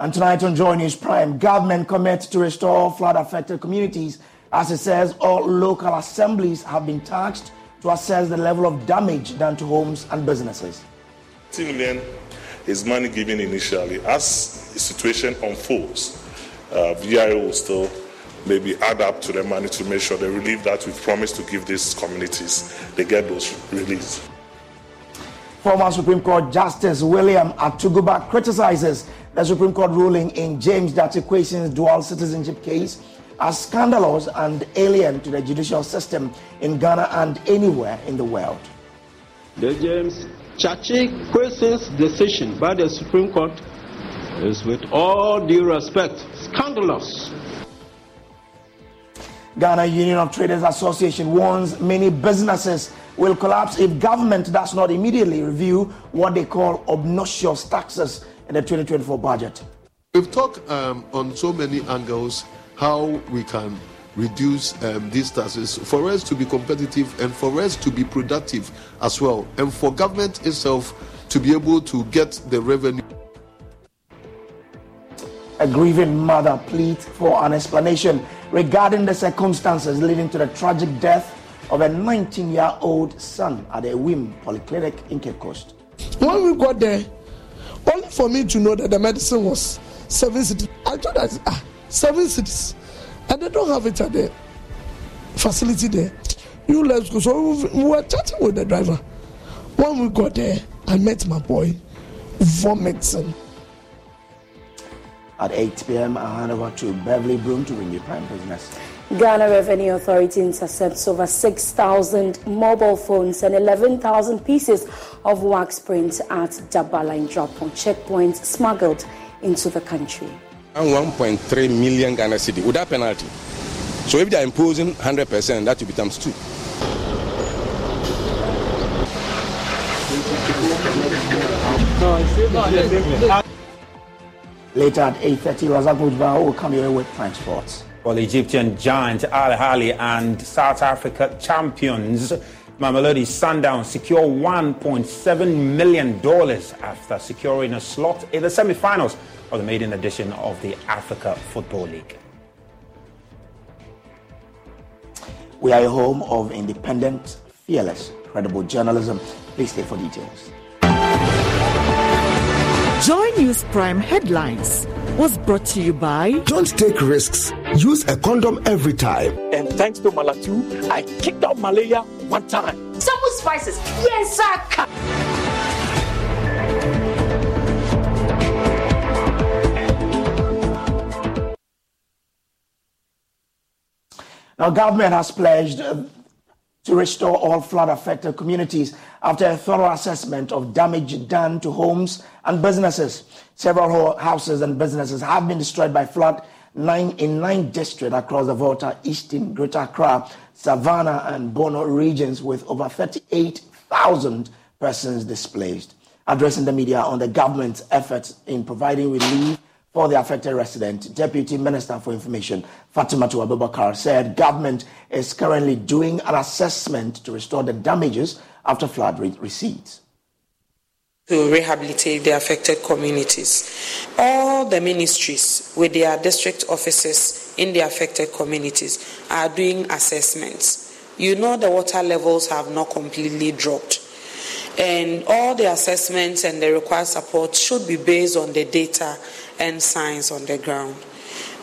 And tonight on Joy News Prime, government commits to restore flood-affected communities. As it says, all local assemblies have been tasked to assess the level of damage done to homes and businesses. 50 million is money given initially. As the situation unfolds, uh, VRA will still maybe add up to the money to make sure the relief that we've promised to give these communities, they get those reliefs. Former Supreme Court Justice William Atuguba criticizes the Supreme Court ruling in James Gyakye Quayson's dual citizenship case as scandalous and alien to the judicial system in Ghana and anywhere in the world. The James Gyakye Quayson's decision by the Supreme Court is, with all due respect, scandalous. Ghana Union of Traders Association warns many businesses will collapse if government does not immediately review what they call obnoxious taxes in the 2024 budget. We've talked um, on so many angles how we can reduce um, these taxes for us to be competitive and for us to be productive as well, and for government itself to be able to get the revenue. A grieving mother pleads for an explanation regarding the circumstances leading to the tragic death of a 19 year old son at a WIM polyclinic in Cape Coast. When we got there, only for me to know that the medicine was seven cedis. I thought that ah, seven cedis, and they don't have it at the facility there. You let's go. So we were chatting with the driver. When we got there, I met my boy vomiting. At 8 p.m., I hand over to Beverly Broom to bring you prime business. Ghana Revenue Authority intercepts over 6,000 mobile phones and 11,000 pieces of wax print at Dabala in Drop-on checkpoint smuggled into the country. 1.3 million Ghana cedi without penalty. So if they are imposing 100%, that will be times two. Later at 8.30, Razak Mujba will come here with Prime Sports. Well, Egyptian giant Al Ahly and South Africa champions Mamelodi Sundowns secure $1.7 million after securing a slot in the semi-finals of the maiden edition of the Africa Football League. We are a home of independent, fearless, credible journalism. Please stay for details. Joy News Prime headlines was brought to you by Don't take risks. Use a condom every time. And thanks to Malatu, I kicked out malaria one time. Some spices. Yes, sir. Now, government has pledged uh, to restore all flood-affected communities after a thorough assessment of damage done to homes and businesses. Several houses and businesses have been destroyed by flood nine in nine districts across the Volta, Eastern, Greater Accra, Savannah, and Bono regions, with over 38,000 persons displaced. Addressing the media on the government's efforts in providing relief for the affected resident, Deputy Minister for Information Fatima Abubakar said government is currently doing an assessment to restore the damages after flood re- recedes to rehabilitate the affected communities. All the ministries with their district offices in the affected communities are doing assessments. You know the water levels have not completely dropped. And all the assessments and the required support should be based on the data and signs on the ground.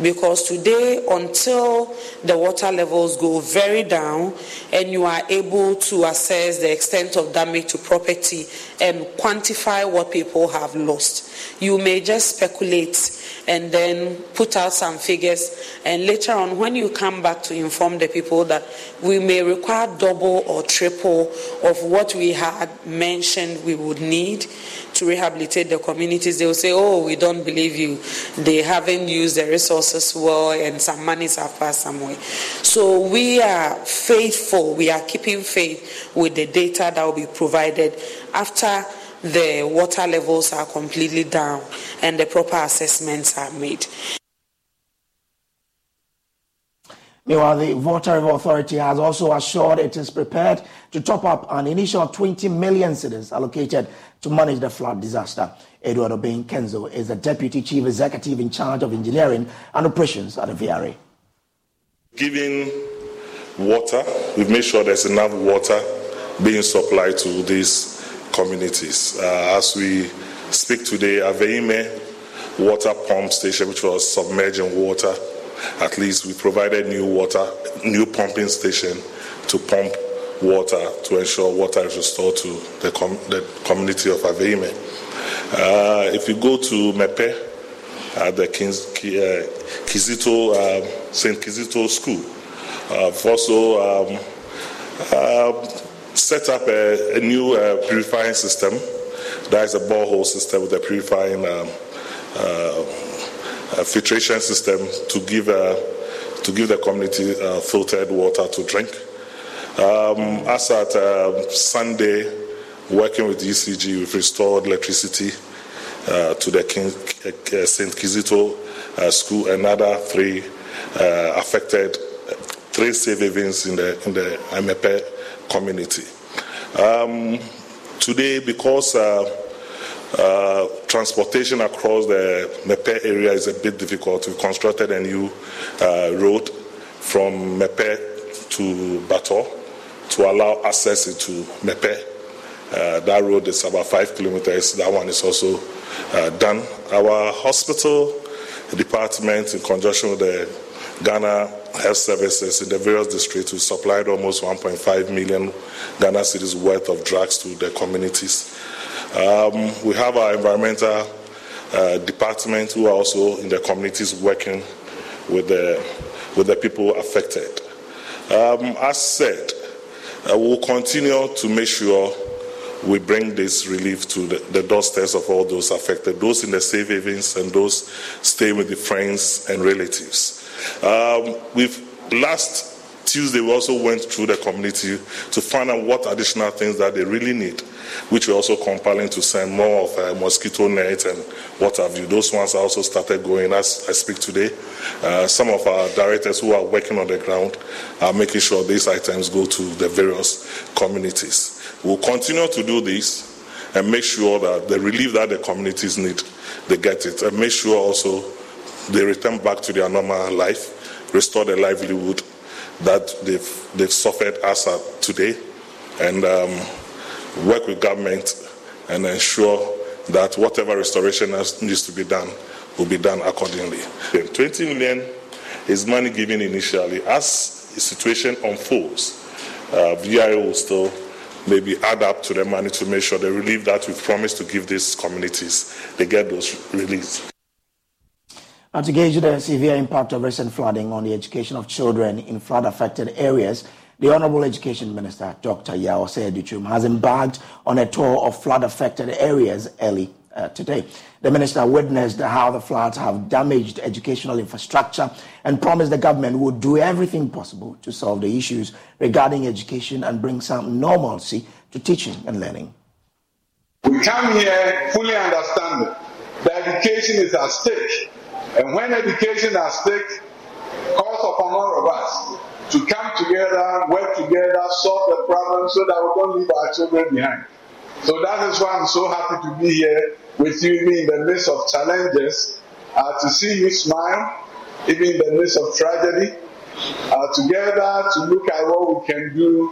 Because today until the water levels go very down and you are able to assess the extent of damage to property and quantify what people have lost you may just speculate and then put out some figures. And later on when you come back to inform the people that we may require double or triple of what we had mentioned we would need to rehabilitate the communities, they will say, Oh, we don't believe you. They haven't used the resources well and some monies have passed somewhere. So we are faithful, we are keeping faith with the data that will be provided after the water levels are completely down and the proper assessments are made. Meanwhile, the Volta Authority has also assured it is prepared to top up an initial 20 million cedis allocated to manage the flood disaster. Edward Obeng Kenzo is the Deputy Chief Executive in charge of engineering and operations at the VRA. Giving water, we've made sure there's enough water being supplied to these communities. Uh, as we speak today, Aveime water pump station, which was submerging water, at least we provided new water, new pumping station to pump water to ensure water is restored to the, com- the community of Aveime. Uh, if you go to Mepe, at the Kins, uh, Kizito, um, St. Kizito School, uh, I've also um, uh, set up a, a new uh, purifying system. That is a borehole system with a purifying um, uh, filtration system to give uh, to give the community uh, filtered water to drink. Um, as at uh, Sunday, working with ECG, we've restored electricity uh, to the King, St. Kizito school. Another three affected, three safe havens in the in the Amepe community. Um, today, because uh, transportation across the Mepe area is a bit difficult. We constructed a new uh, road from Mepe to Battor to allow access into Mepe. Uh, that road is about five kilometers. That one is also uh, done. Our hospital department, in conjunction with the Ghana Health Services in the various districts, we supplied almost 1.5 million Ghana cedis worth of drugs to the communities. Um, we have our environmental uh, department who are also in the communities working with the, with the people affected. Um, as said, uh, we'll continue to make sure we bring this relief to the, the doorsteps of all those affected, those in the safe havens and those staying with the friends and relatives. Um, we've last Tuesday we also went through the community to find out what additional things that they really need which we're also compiling to send more of uh, mosquito nets and what have you. Those ones also started going as I speak today. Uh, some of our directors who are working on the ground are making sure these items go to the various communities. We'll continue to do this and make sure that the relief that the communities need, they get it. And make sure also they return back to their normal life, restore their livelihood that they've, they've suffered as of today. And um, work with government and ensure that whatever restoration needs to be done will be done accordingly. 20 million is money given initially. As the situation unfolds, uh, VRA will still maybe add up to the money to make sure the relief that we've promised to give these communities, they get those reliefs. Now, to gauge the severe impact of recent flooding on the education of children in flood affected areas, the Honorable Education Minister, Dr. Yaw Osei Adutwum, has embarked on a tour of flood affected areas early uh, today. The minister witnessed how the floods have damaged educational infrastructure and promised the government would do everything possible to solve the issues regarding education and bring some normalcy to teaching and learning. We come here fully understanding that education is at stake. And when education at stake, calls upon all of us to come together, work together, solve the problem so that we don't leave our children behind. So that is why I'm so happy to be here with you, even in the midst of challenges, uh, to see you smile, even in the midst of tragedy, uh, together to look at what we can do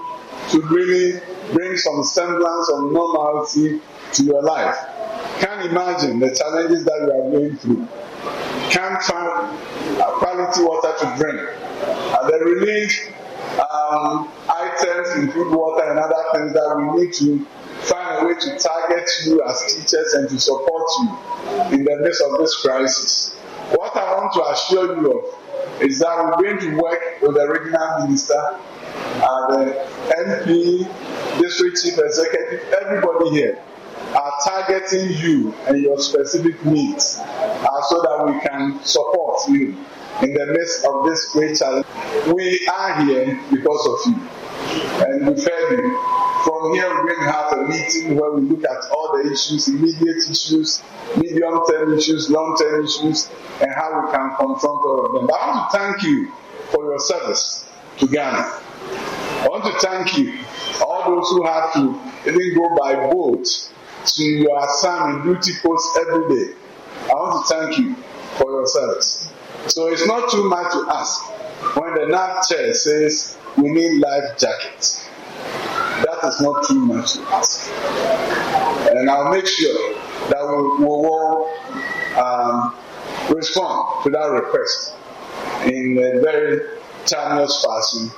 to really bring some semblance of normalcy to your life. Can't imagine the challenges that you are going through. Can't find uh, quality water to drink. Uh, the relief um, items include water and other things that we need to find a way to target you as teachers and to support you in the midst of this crisis. What I want to assure you of is that we're going to work with the regional minister, uh, the MP, district chief executive, everybody here are targeting you and your specific needs uh, so that we can support you in the midst of this great challenge. We are here because of you. And we've heard you. From here, we're going to have a meeting where we look at all the issues, immediate issues, medium term issues, long term issues, and how we can confront all of them. But I want to thank you for your service to Ghana. I want to thank you, all those who have to even go by boat to your assignment duty post every day. I want to thank you for your service. So it's not too much to ask when the NAP chair says we need life jackets. That is not too much to ask. And I'll make sure that we will um, respond to that request in a very timeless fashion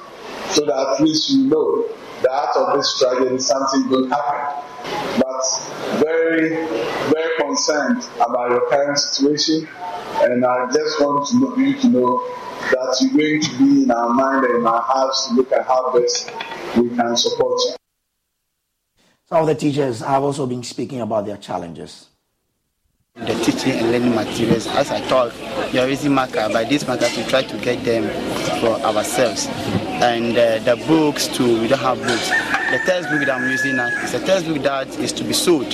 so that at least you know that out of this tragedy something will happen. But very, very concerned about your current situation and I just want to know, you to know that you're going to be in our mind and in our hearts to look at how best we can support you. Some of the teachers have also been speaking about their challenges. The teaching and learning materials, as I told, you are using marker. By this marker, we try to get them for ourselves. And uh, the books too, we don't have books. The textbook that I'm using now is a textbook that is to be sold,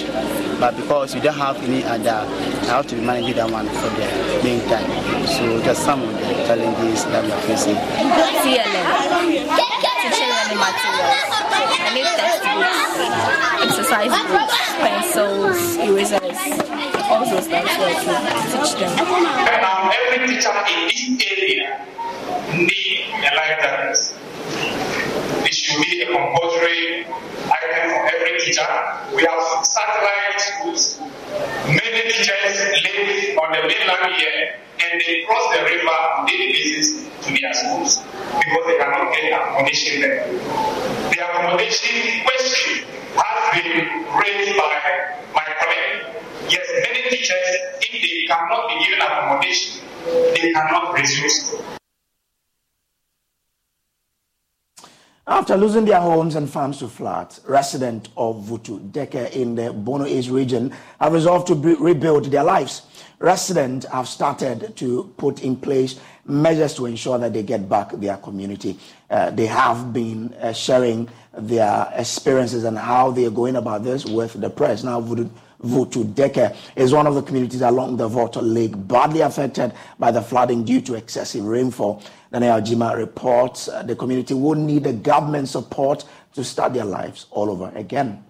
but because we don't have any other, I have to be managing that one for the meantime. So that's some of the challenges that we are facing. TLM, teaching learning materials. I need textbooks, exercise books, pencils, erasers, all those things to teach them. Now every teacher in this area need a library should be a compulsory item for every teacher. We have satellite schools. Many teachers live on the mainland here and they cross the river on daily basis to their schools because they cannot get accommodation there. The accommodation question has been raised by my colleague. Yes, many teachers, if they cannot be given accommodation, they cannot resume school. After losing their homes and farms to floods, residents of Vutu Deke in the Bono East region have resolved to be- rebuild their lives. Residents have started to put in place measures to ensure that they get back their community. Uh, they have been uh, sharing their experiences and how they are going about this with the press. Now, Vutu, Vutu Deke is one of the communities along the Volta Lake badly affected by the flooding due to excessive rainfall. Daniel Jima reports uh, the community will need the government support to start their lives all over again.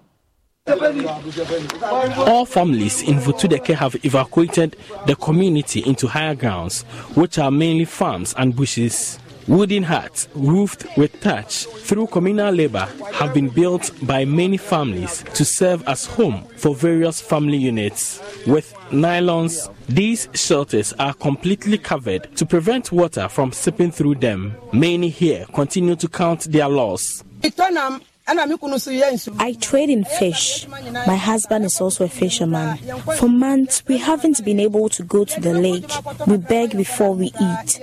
All families in Vutudeke have evacuated the community into higher grounds, which are mainly farms and bushes. Wooden huts, roofed with thatch, through communal labor, have been built by many families to serve as home for various family units. With nylons, these shelters are completely covered to prevent water from seeping through them. Many here continue to count their loss. I trade in fish. My husband is also a fisherman. For months, we haven't been able to go to the lake. We beg before we eat.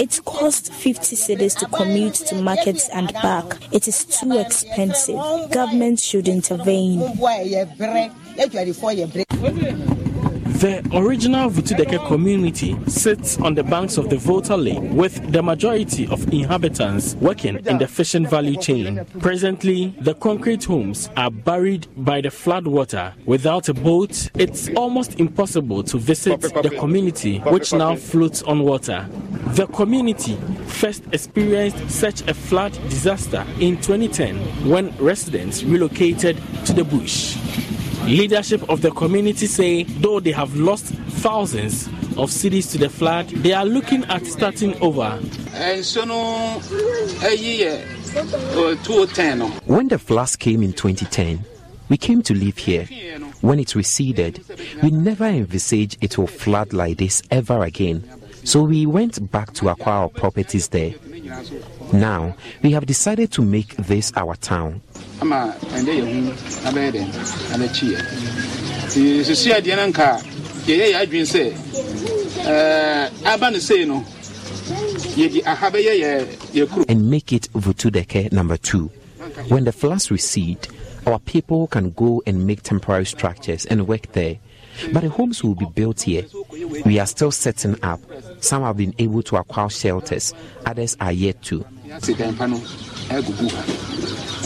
It costs 50 cedis to commute to markets and back. It is too expensive. Government should intervene. The original Vutudeke community sits on the banks of the Volta Lake with the majority of inhabitants working in the fishing value chain. Presently, the concrete homes are buried by the floodwater. Without a boat, it's almost impossible to visit the community, which now floats on water. The community first experienced such a flood disaster in 2010 when residents relocated to the bush. Leadership of the community say though they have lost thousands of cedis to the flood, they are looking at starting over. When the floods came in 2010, we came to live here. When it receded, we never envisaged it will flood like this ever again. So we went back to acquire our properties there. Now, we have decided to make this our town. ama ɛndɛ yɛ hu abɛyɛ dɛn abɛkyi yɛ nti susu adeɛ no nka yɛyɛ yɛ adwene sɛ aba no sei no yɛde aha bɛyɛ yɛ kuro and make it vutudeke number two when the floods recede our people can go and make temporary structures and work there but the homes will be built here. We are still setting up. Some have been able to acquire shelters, others are yet to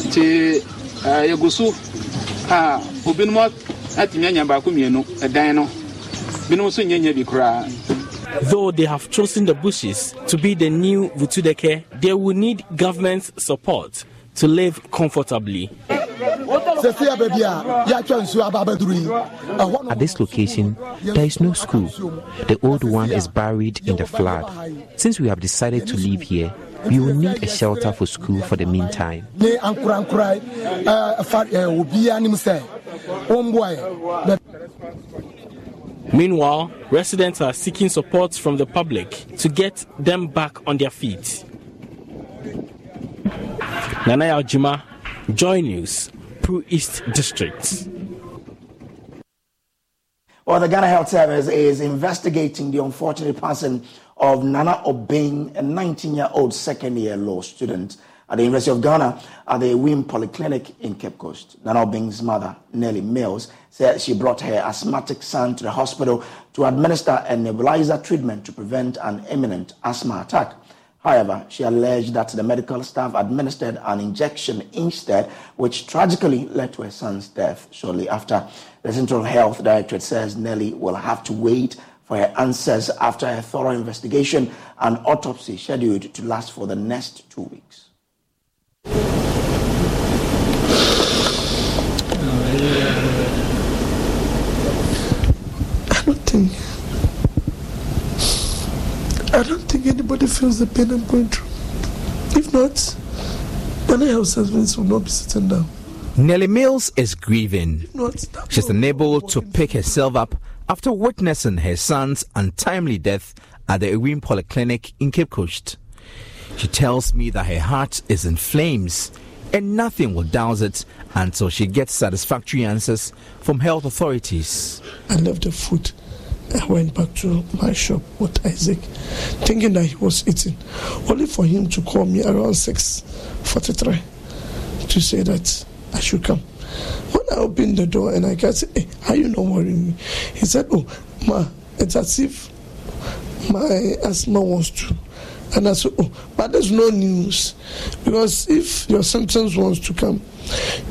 nti eh, yɛgu so a obinom atumi anya baako mmienu ɛdan no binom nso nyɛnya bi koraa Though they have chosen the bushes to be the new Vutudeke, they will need government support to live comfortably. At this location, there is no school. The old one is buried in the flood. Since we have decided to live here, we will need a shelter for school for the meantime. Meanwhile, residents are seeking support from the public to get them back on their feet. Nanaya Ojima, Joy News, Pru East District. Well, the Ghana Health Service is investigating the unfortunate passing of Nana Obeng, a 19 year old second year law student at the University of Ghana at the Wim Polyclinic in Cape Coast. Nana Obeng's mother, Nellie Mills, said she brought her asthmatic son to the hospital to administer a nebulizer treatment to prevent an imminent asthma attack. However, she alleged that the medical staff administered an injection instead, which tragically led to her son's death shortly after. The Central Health Directorate says Nelly will have to wait for her answers after a thorough investigation and autopsy scheduled to last for the next two weeks. I don't think I don't think anybody feels the pain I'm going through. If not, Ghana Health Service will not be sitting down. Nellie Mills is grieving. She's unable to pick herself up after witnessing her son's untimely death at the Ewim Polyclinic in Cape Coast. She tells me that her heart is in flames and nothing will douse it until she gets satisfactory answers from health authorities. I left the food. I went back to my shop with Isaac, thinking that he was eating, only for him to call me around 6.43 to say that I should come. When I opened the door and I got hey, eh, are you not worrying me? He said, oh, ma, it's as if my asthma wants to. And I said, oh, but there's no news. Because if your symptoms wants to come,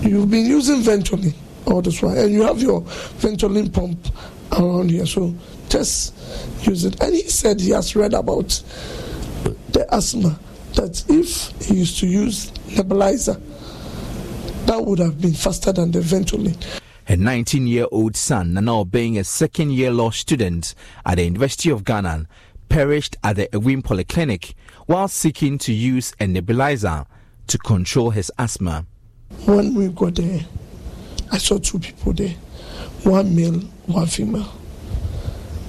you've been using Ventolin all this while, and you have your Ventolin pump around here. So just use it. And he said he has read about the asthma, that if he used to use nebulizer, would have been faster than the Ventolin. Her 19 year old son, now being a second year law student at the University of Ghana, perished at the Ewim Polyclinic while seeking to use a nebulizer to control his asthma. When we got there, I saw two people there one male, one female.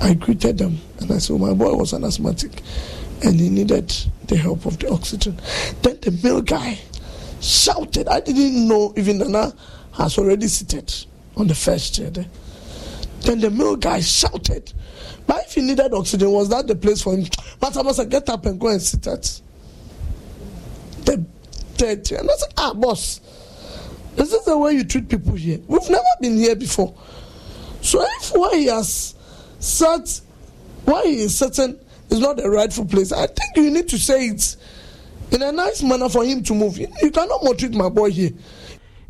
I greeted them and I said, My boy was an asthmatic and he needed the help of the oxygen. Then the male guy shouted. I didn't know even Nana has already seated on the first chair there. Then the male guy shouted. But if he needed oxygen, was that the place for him? But I must get up and go and sit at the dead. And I said, ah, boss, this is the way you treat people here. We've never been here before. So if why he has sat, why he is certain is not the rightful place, I think you need to say it in a nice manner for him to move. You cannot maltreat my boy here.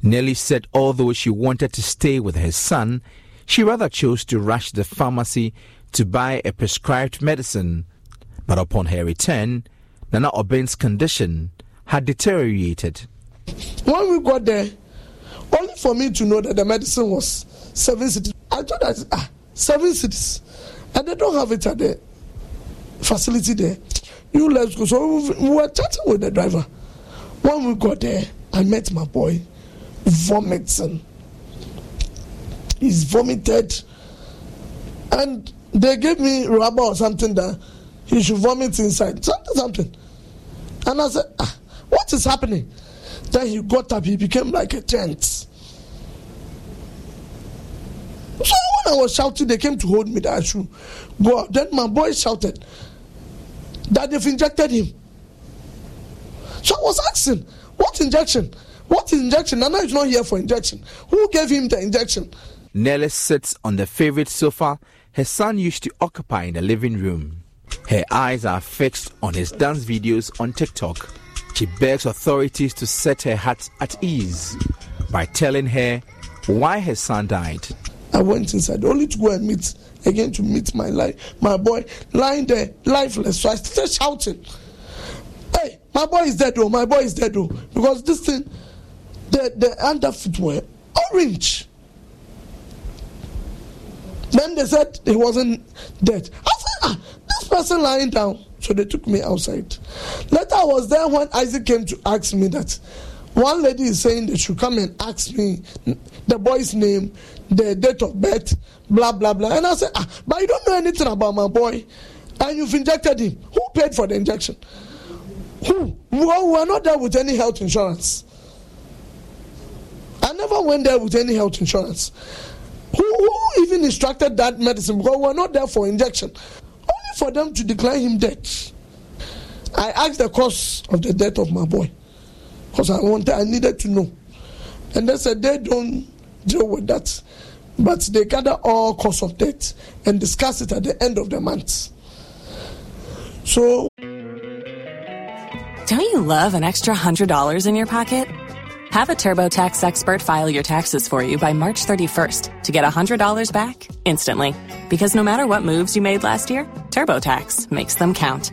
Nelly said although she wanted to stay with her son, she rather chose to rush the pharmacy to buy a prescribed medicine. But upon her return, Nana Obeng's condition had deteriorated. When we got there, only for me to know that the medicine was seven cedis. I thought that ah, seven cedis, and they don't have it at the facility there. You let's go. So we were chatting with the driver. When we got there, I met my boy vomiting. He's vomited, and they gave me rubber or something that he should vomit inside. Something, something. And I said, ah, what is happening? Then he got up, he became like a giant. So when I was shouting, they came to hold me that I should go out. Then my boy shouted that they've injected him. So I was asking, what injection? What injection? Nana is not here for injection. Who gave him the injection? Nelly sits on the favorite sofa her son used to occupy in the living room. Her eyes are fixed on his dance videos on TikTok. She begs authorities to set her heart at ease by telling her why her son died. I went inside only to go and meet again to meet my life, my boy lying there lifeless. So I started shouting, "Hey, my boy is dead! Oh, my boy is dead! Oh, because this thing, the the underfoot were orange." Then they said he wasn't dead. I said, ah, this person lying down. So they took me outside. Later, I was there when Isaac came to ask me that. One lady is saying they should come and ask me the boy's name, the date of birth, blah, blah, blah. And I said, ah, but you don't know anything about my boy. And you've injected him. Who paid for the injection? Who? Well, we are not there with any health insurance. I never went there with any health insurance. Who, who even instructed that medicine? Because we're not there for injection. Only for them to declare him dead. I asked the cause of the death of my boy. Because I wanted, I needed to know. And they said they don't deal with that. But they gather all cause of death and discuss it at the end of the month. So Don't you love an extra hundred dollars in your pocket? Have a TurboTax expert file your taxes for you by March 31st to get $100 back instantly. Because no matter what moves you made last year, TurboTax makes them count.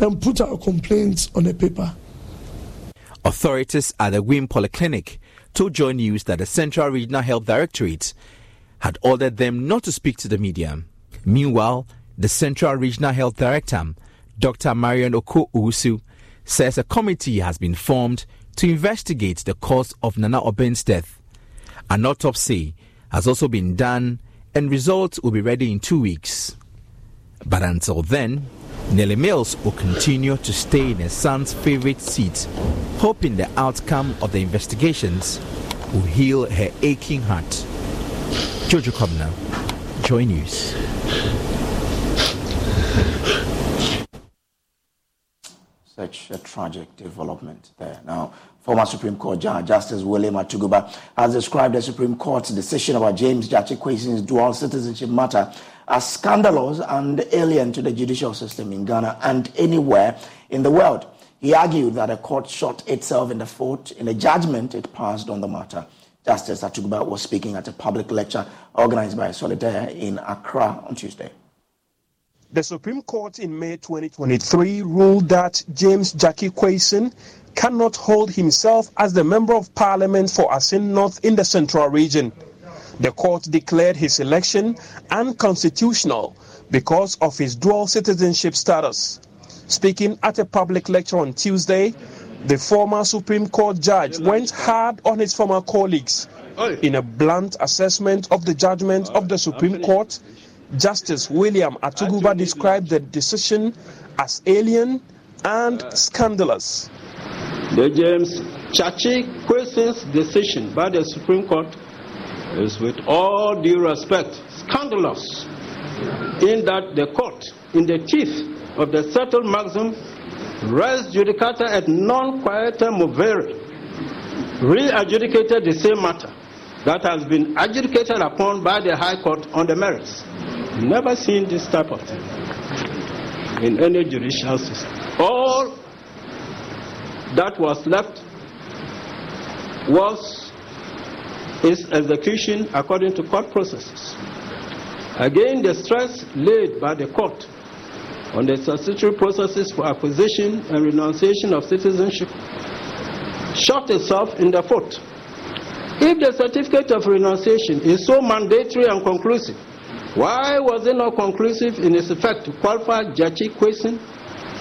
and put our complaints on a paper. Authorities at the Wim Polyclinic told Joy News that the Central Regional Health Directorate had ordered them not to speak to the media. Meanwhile, the Central Regional Health Director, Dr. Marion Okoh-Owusu, says a committee has been formed to investigate the cause of Nana Obeng's death. An autopsy has also been done and results will be ready in two weeks. But until then, Nellie Mills will continue to stay in her son's favorite seat, hoping the outcome of the investigations will heal her aching heart. Jojo Kobna, Joy News. Such a tragic development there. Now, former Supreme Court Judge Justice William Atuguba has described the Supreme Court's decision about James Quayson's dual citizenship matter as scandalous and alien to the judicial system in Ghana and anywhere in the world. He argued that the court shot itself in the foot in a judgment it passed on the matter Justice Atuguba was speaking at a public lecture organized by Solidaire in Accra on Tuesday. The Supreme Court in May 2023 ruled that James Gyakye Quayson cannot hold himself as the Member of Parliament for Assin North in the Central Region. The court declared his election unconstitutional because of his dual citizenship status. Speaking at a public lecture on Tuesday, the former Supreme Court judge went hard on his former colleagues. In a blunt assessment of the judgment of the Supreme Court, Justice William Atuguba described the decision as alien and scandalous. The James Gyakye Quayson's decision by the Supreme Court is, with all due respect, scandalous in that the court, in the teeth of the settled maxim, res judicata et non quietem movere, re-adjudicated the same matter that has been adjudicated upon by the High Court on the merits. Never seen this type of thing in any judicial system. All that was left was his execution according to court processes. Again, the stress laid by the court on the statutory processes for acquisition and renunciation of citizenship shot itself in the foot. If the certificate of renunciation is so mandatory and conclusive, why was it not conclusive in its effect to qualify Gyakye Quayson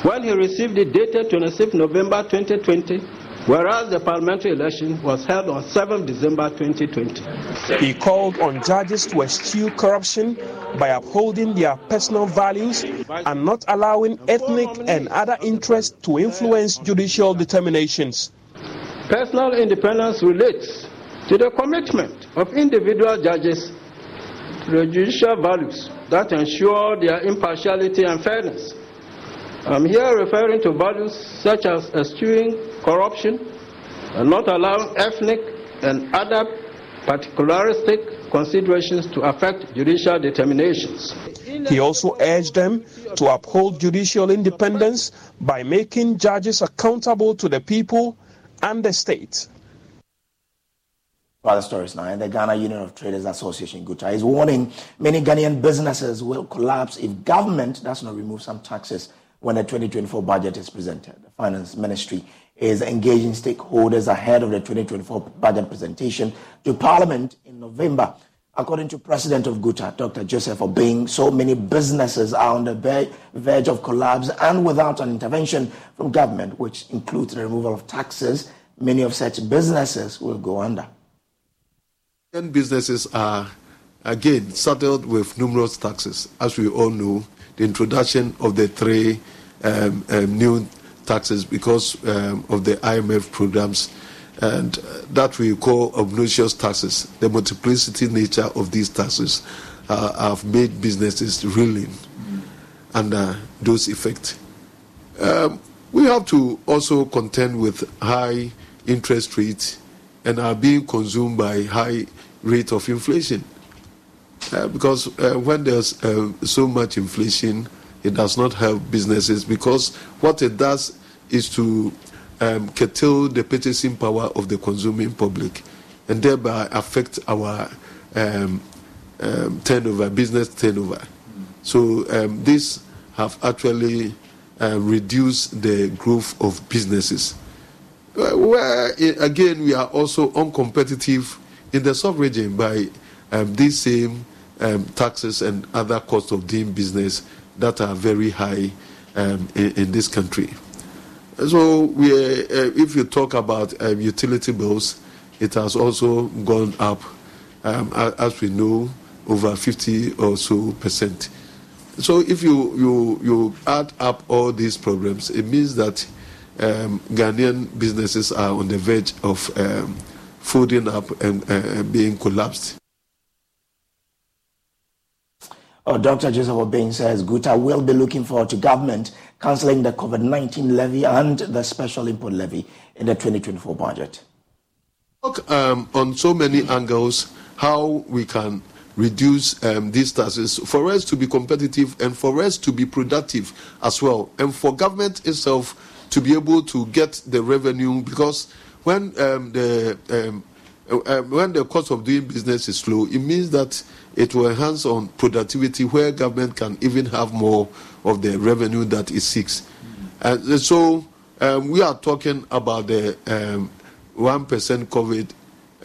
when he received it dated 26 November 2020, whereas the parliamentary election was held on 7 December 2020? He called on judges to eschew corruption by upholding their personal values and not allowing ethnic and other interests to influence judicial determinations. Personal independence relates to the commitment of individual judges to the judicial values that ensure their impartiality and fairness. I'm here referring to values such as eschewing corruption and not allowing ethnic and other particularistic considerations to affect judicial determinations. He also urged them to uphold judicial independence by making judges accountable to the people and the state. Other stories now. And the Ghana Union of Traders Association, GUTA, is warning many Ghanaian businesses will collapse if government does not remove some taxes when the 2024 budget is presented. The Finance Ministry is engaging stakeholders ahead of the 2024 budget presentation to Parliament in November. According to President of GUTA, Dr. Joseph Obeng, so many businesses are on the verge of collapse and without an intervention from government, which includes the removal of taxes, many of such businesses will go under. Businesses are again saddled with numerous taxes. As we all know, the introduction of the three um, um, new taxes because um, of the IMF programs and that we call obnoxious taxes. The multiplicity nature of these taxes uh, have made businesses reeling mm. under those effects. Um, we have to also contend with high interest rates and are being consumed by high rate of inflation. Uh, because uh, when there's uh, so much inflation, it does not help businesses because what it does is to um, curtail the purchasing power of the consuming public and thereby affect our um, um, turnover, business turnover. So um, this have actually uh, reduced the growth of businesses. Uh, where again we are also uncompetitive in the sub region by um, these same um, taxes and other costs of doing business that are very high um, in, in, this country. So, we, uh, if you talk about um, utility bills, it has also gone up, um, as we know, over 50 or so percent. So, if you, you, you add up all these problems, it means that um, Ghanaian businesses are on the verge of um, folding up and uh, being collapsed. Oh, Dr. Joseph Obeng says GUTA will be looking forward to government cancelling the COVID 19 levy and the special import levy in the 2024 budget. Look um, on so many angles how we can reduce um, these taxes for us to be competitive and for us to be productive as well, and for government itself to be able to get the revenue because when um, the um, uh, uh, when the cost of doing business is low, it means that it will enhance on productivity where government can even have more of the revenue that it seeks. And so um, we are talking about the um, 1% COVID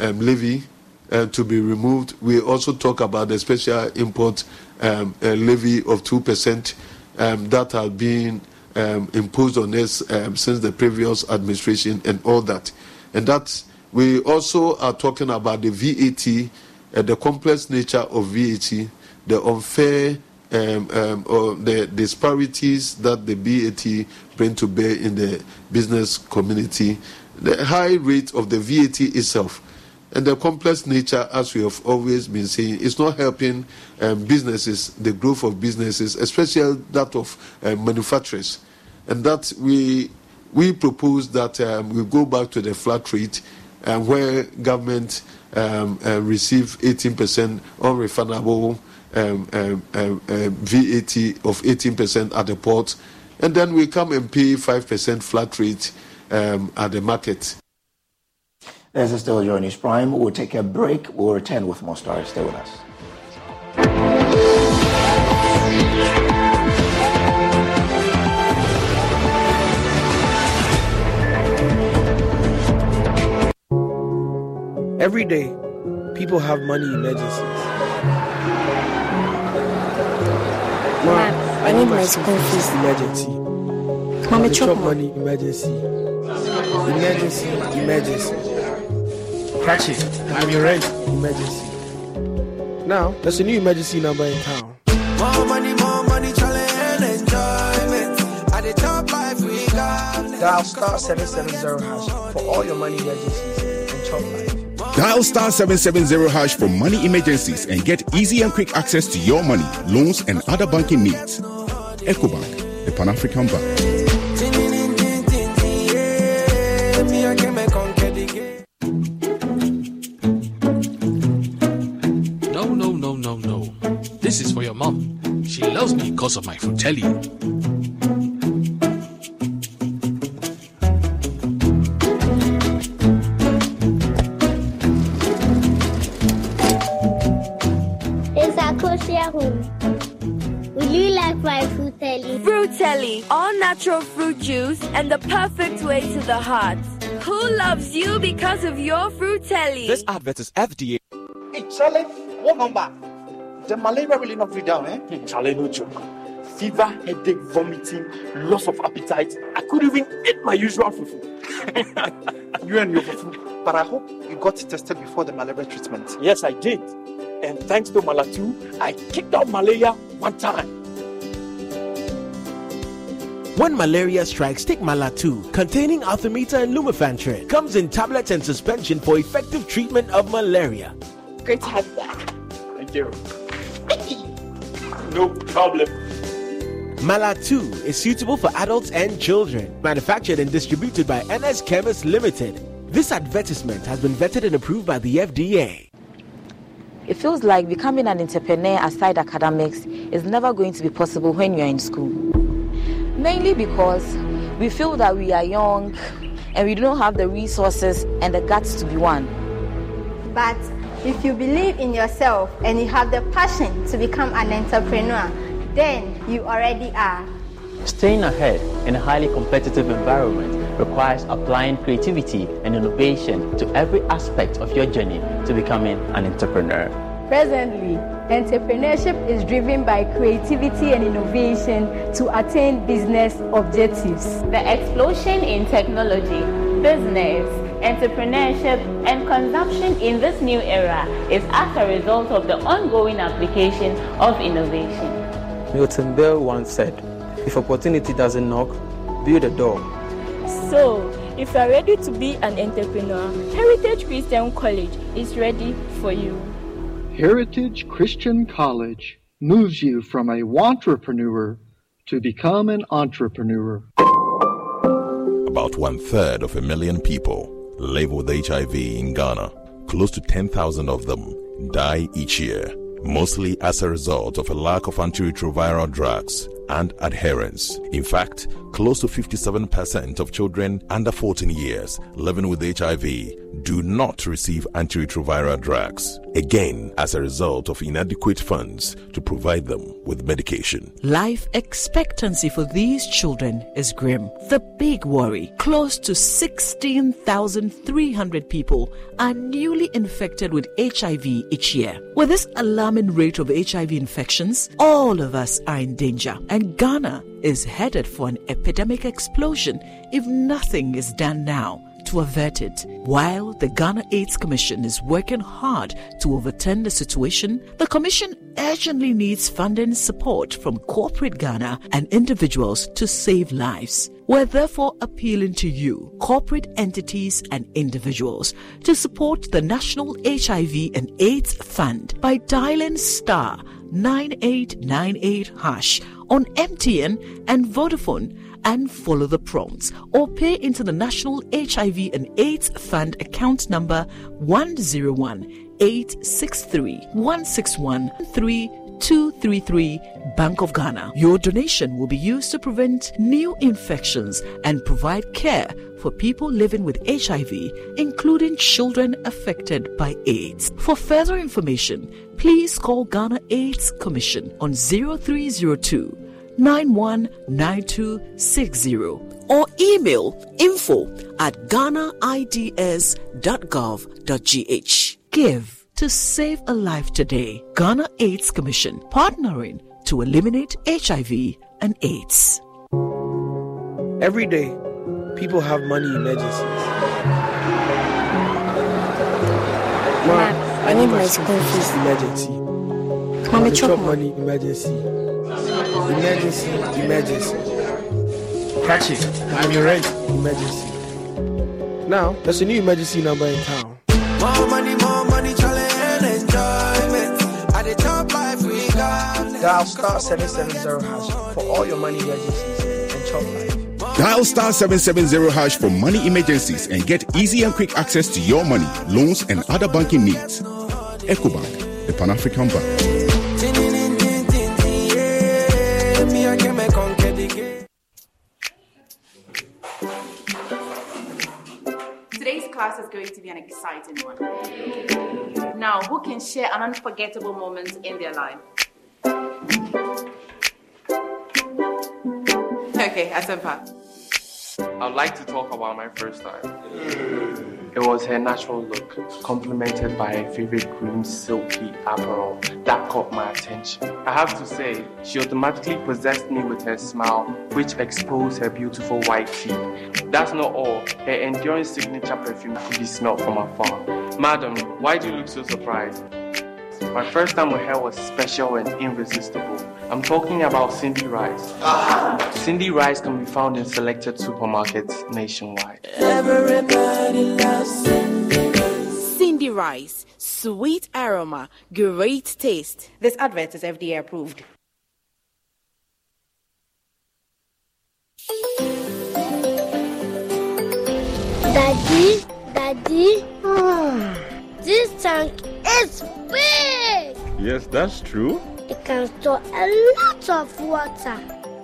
um, levy uh, to be removed. We also talk about the special import um, levy of 2% um, that has been um, imposed on us um, since the previous administration and all that. And that we also are talking about the VAT, uh, the complex nature of VAT, the unfair um, um, or the disparities that the VAT bring to bear in the business community, the high rate of the VAT itself, and the complex nature, as we have always been saying, is not helping um, businesses, the growth of businesses, especially that of uh, manufacturers, and that we we propose that um, we go back to the flat rate, uh, where government um, uh, receive 18% unrefundable um, um, um, um VAT of 18% at the port, and then we come and pay 5% flat rate um, at the market. This is still your prime. We'll take a break. We'll return with more stories. Stay with us. Every day, people have money emergencies. Mom, I need my school fees. Emergency. Mama, chop money. Emergency. Emergency. Emergency. Catch it. I'm your rent. Emergency. Now, there's a new emergency number in town. More money, more money, challenge enjoyment. At the top life we got. Dial star 770 hash for all your money emergencies and chop life. Dial star 770 hash for money emergencies and get easy and quick access to your money, loans, and other banking needs. EcoBank, the Pan African Bank. No, no, no, no, no. This is for your mom. She loves me because of my frutelli. Natural fruit juice and the perfect way to the heart. Who loves you because of your Frutelli? This advert is FDA. Hey, Charlie, what number? The malaria really not free down, eh? Charlie, no joke. Fever, headache, vomiting, loss of appetite. I couldn't even eat my usual fufu. you and your fufu. But I hope you got tested before the malaria treatment. Yes, I did. And thanks to Malatu, I kicked out malaria one time. When malaria strikes, take Malatu, containing Artemether and Lumefantrine. Comes in tablets and suspension for effective treatment of malaria. Great to have you back. Thank you. no problem. Malatu is suitable for adults and children. Manufactured and distributed by NS Chemist Limited. This advertisement has been vetted and approved by the FDA. It feels like becoming an entrepreneur aside academics is never going to be possible when you're in school mainly because we feel that we are young and we don't have the resources and the guts to be one. But if you believe in yourself and you have the passion to become an entrepreneur, then you already are. Staying ahead in a highly competitive environment requires applying creativity and innovation to every aspect of your journey to becoming an entrepreneur. Presently, entrepreneurship is driven by creativity and innovation to attain business objectives. The explosion in technology, business, entrepreneurship, and consumption in this new era is as a result of the ongoing application of innovation. Milton Berle once said, If opportunity doesn't knock, build a door. So, if you are ready to be an entrepreneur, Heritage Christian College is ready for you. Heritage Christian College moves you from a wantrepreneur to become an entrepreneur. About one third of a million people live with HIV in Ghana. Close to 10,000 of them die each year, mostly as a result of a lack of antiretroviral drugs and adherence. In fact, close to 57% of children under 14 years living with HIV do not receive antiretroviral drugs, again, as a result of inadequate funds to provide them with medication. Life expectancy for these children is grim. The big worry close to 16,300 people are newly infected with HIV each year. With this alarming rate of HIV infections, all of us are in danger, and Ghana is headed for an epidemic explosion if nothing is done now to avert it. While the Ghana AIDS Commission is working hard to overturn the situation, the Commission urgently needs funding support from corporate Ghana and individuals to save lives. We're therefore appealing to you, corporate entities and individuals, to support the National HIV and AIDS Fund by dialing star 9898 hash on MTN and Vodafone and follow the prompts or pay into the National HIV and AIDS Fund account number 101 863 161 233 Bank of Ghana. Your donation will be used to prevent new infections and provide care for people living with HIV, including children affected by AIDS. For further information, please call Ghana AIDS Commission on 0302 919260 or email info at ghanaids.gov.gh. Give to save a life today. Ghana AIDS Commission partnering to eliminate HIV and AIDS. Every day, people have money emergencies. Mom, I need my school fees. Emergency. Mommy, chop chop money emergency. Emergency, emergency. Catch it. I'm your rent. Emergency. Now, there's a new emergency number in town. More money, more money, Dial star 770 hash for all your money emergencies and chop life. Dial star 770 hash for money emergencies and get easy and quick access to your money, loans, and other banking needs. EcoBank, the Pan African Bank. Today's class is going to be an exciting one. Now, who can share an unforgettable moment in their life? Okay, Asempa. I'd like to talk about my first time. It was her natural look, complemented by her favorite green silky apparel that caught my attention. I have to say, she automatically possessed me with her smile, which exposed her beautiful white teeth. That's not all, her enduring signature perfume could be smelled from afar. Madam, why do you look so surprised? My first time with her was special and irresistible. I'm talking about Cindy Rice. Ah! Cindy Rice can be found in selected supermarkets nationwide. Everybody loves Cindy Rice, sweet aroma, great taste. This advert is FDA approved. Daddy, Daddy, ah. this tank is big. Yes, that's true. It can store a lot of water.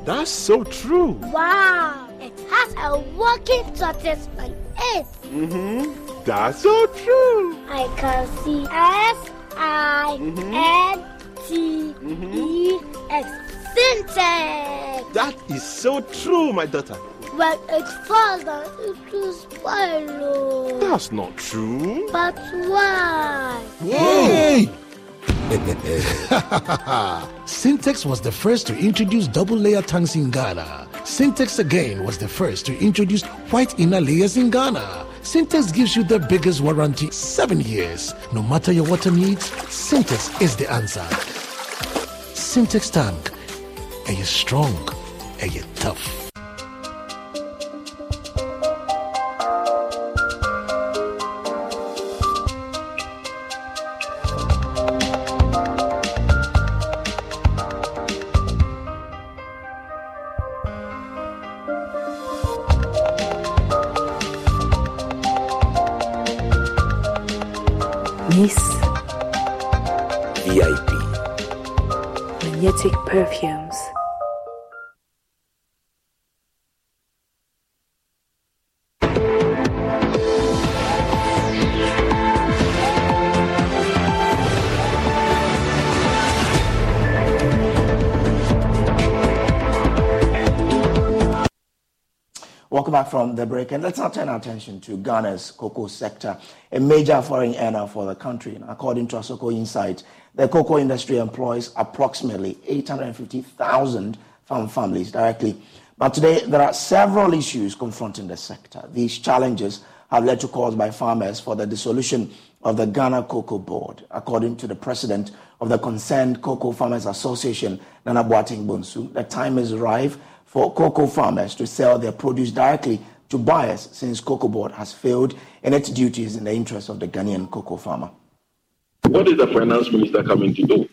That's so true. Wow, it has a working tortoise on it. Mm-hmm. That's so true. I can see S I N T E X Sintex. That is so true, my daughter. When it falls down, it will spoil. oh. That's not true. But why? Yay! Sintex was the first to introduce double layer tanks in Ghana. Sintex again was the first to introduce white inner layers in Ghana. Sintex gives you the biggest warranty, seven years. No matter your water needs, Sintex is the answer. Sintex tank. Are you strong? Are you tough? From the break, and let's now turn our attention to Ghana's cocoa sector, a major foreign earner for the country. According to Asoko Insight, the cocoa industry employs approximately 850,000 farm families directly. But today, there are several issues confronting the sector. These challenges have led to calls by farmers for the dissolution of the Ghana Cocoa Board. According to the president of the concerned Cocoa Farmers Association, Nana Boateng Bonsu, the time is ripe for cocoa farmers to sell their produce directly to buyers since Cocoa Board has failed in its duties in the interest of the Ghanaian cocoa farmer. What is the finance minister coming to do?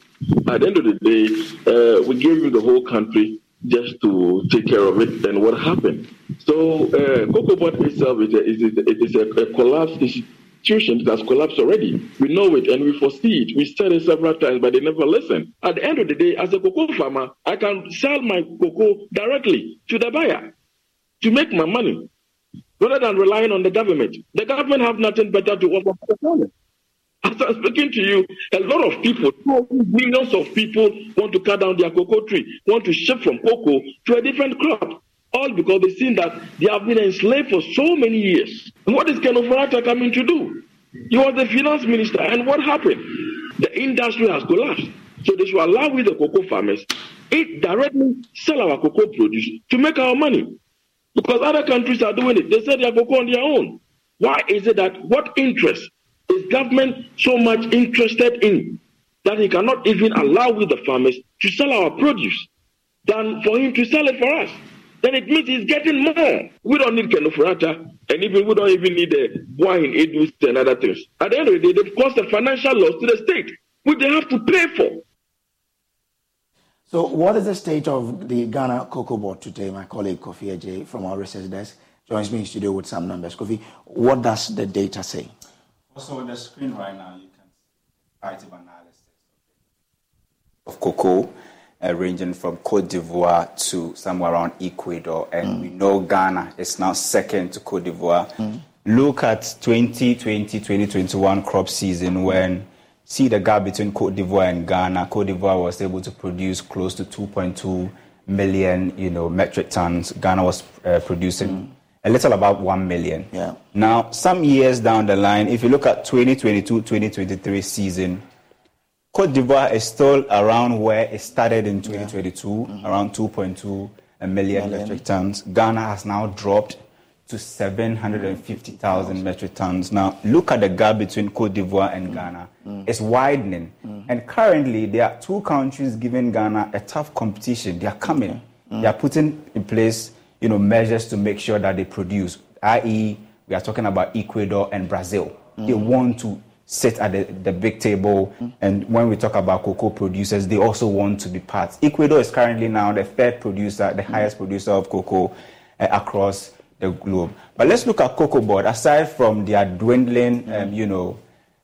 At the end of the day, uh, we gave you the whole country just to take care of it. Then what happened? So, uh, Cocoa Board itself is a, is a, it is a, a collapsed institution that has collapsed already. We know it and we foresee it. We said it several times, but they never listen. At the end of the day, as a cocoa farmer, I can sell my cocoa directly to the buyer to make my money rather than relying on the government. The government have nothing better to offer for the. As I'm speaking to you, a lot of people, millions of people want to cut down their cocoa tree, want to shift from cocoa to a different crop. All because they've seen that they have been enslaved for so many years. And what is Ken Ofori-Atta coming to do? He was the finance minister, and what happened? The industry has collapsed. So they should allow with the cocoa farmers it directly sell our cocoa produce to make our money. Because other countries are doing it. They sell their cocoa on their own. Why is it that what interest is government so much interested in that he cannot even allow with the farmers to sell our produce than for him to sell it for us? Then it means he's getting more. We don't need Ken and even we don't even need uh, the boy in Edus and other things. At the end of the day, they've caused a financial loss to the state, which they have to pay for. So, what is the state of the Ghana Cocoa Board today? My colleague Kofi Adjei from our research desk joins me in studio with some numbers. Kofi, what does the data say? Also, on the screen right now, you can see an analysis of cocoa uh, ranging from Cote d'Ivoire to somewhere around Ecuador. And mm. we know Ghana is now second to Cote d'Ivoire. Mm. Look at 2020 2021 crop season when see the gap between Cote d'Ivoire and Ghana. Cote d'Ivoire was able to produce close to 2.2 million you know, metric tons. Ghana was uh, producing. Mm. A little about 1 million. Yeah. Now, some years down the line, if you look at 2022 2023 season, Cote d'Ivoire is still around where it started in 2022, yeah. mm-hmm. around 2.2 million, metric tons. Ghana has now dropped to 750,000 metric tons. Now, look at the gap between Cote d'Ivoire and mm. Ghana. Mm. It's widening. Mm. And currently, there are two countries giving Ghana a tough competition. They are coming. They are putting in place you know, measures to make sure that they produce, i.e., we are talking about Ecuador and Brazil. They want to sit at the, the big table. Mm. And when we talk about cocoa producers, they also want to be part. Ecuador is currently now the third producer, the mm. highest producer of cocoa uh, across the globe. But let's look at Cocoa Board. Aside from their dwindling, mm. um, you know,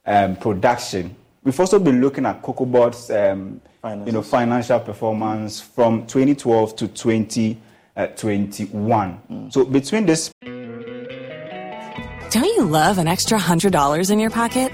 um, production, we've also been looking at Cocoa Board's, um, you know, financial performance from 2012 to 2021. Uh, mm. So between this. Don't you love an extra $100 in your pocket?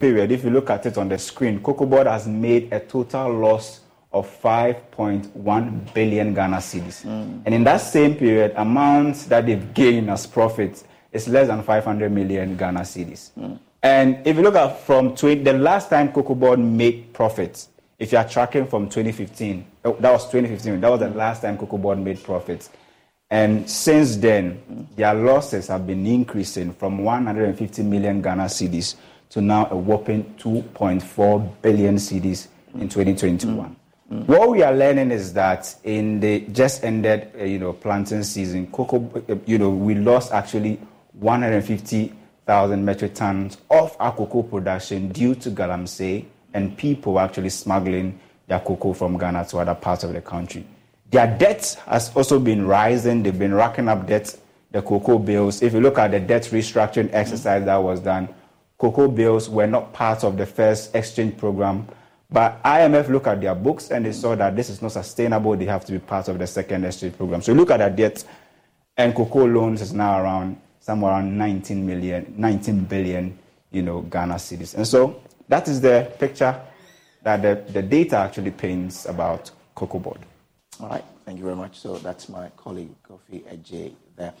period, if you look at it on the screen, Cocoa Board has made a total loss of 5.1 billion Ghana cedis. Mm. And in that same period, amounts that they've gained as profits is less than 500 million Ghana cedis. Mm. And if you look at from 20, the last time Cocoa Board made profits, if you are tracking from 2015, oh, that was 2015, that was the last time Cocoa Board made profits. And since then, their losses have been increasing from 150 million Ghana cedis to now a whopping 2.4 billion cedis in 2021. Mm. What we are learning is that in the just ended, uh, you know, planting season, cocoa, uh, you know, we lost actually 150,000 metric tons of our cocoa production due to galamsey and people actually smuggling their cocoa from Ghana to other parts of the country. Their debt has also been rising. They've been racking up debt, the cocoa bills. If you look at the debt restructuring exercise that was done, cocoa bills were not part of the first exchange program but IMF looked at their books and they saw that this is not sustainable. They have to be part of the second exchange program. So look at their debt, and cocoa loans is now around somewhere around 19 million, 19 billion, you know, Ghana cedis. And so that is the picture that the, the data actually paints about cocoa board. All right, thank you very much. So that's my colleague Kofi Adjei there.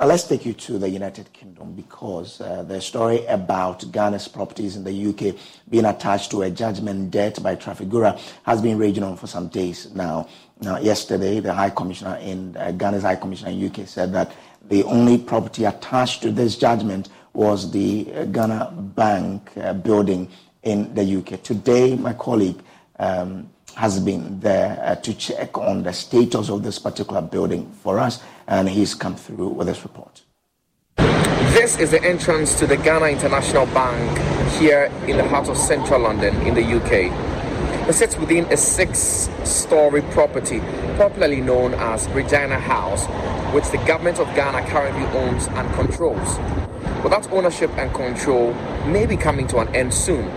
Now let's take you to the United Kingdom because uh, the story about Ghana's properties in the UK being attached to a judgment debt by Trafigura has been raging on for some days now. Now, yesterday, the High Commissioner in uh, Ghana's High Commissioner in UK said that the only property attached to this judgment was the uh, Ghana Bank uh, building in the UK. Today, my colleague um, has been there uh, to check on the status of this particular building for us and he's come through with this report. This is the entrance to the Ghana International Bank here in the heart of central London in the UK. It sits within a six story property popularly known as Regina House, which the government of Ghana currently owns and controls. But that ownership and control may be coming to an end soon.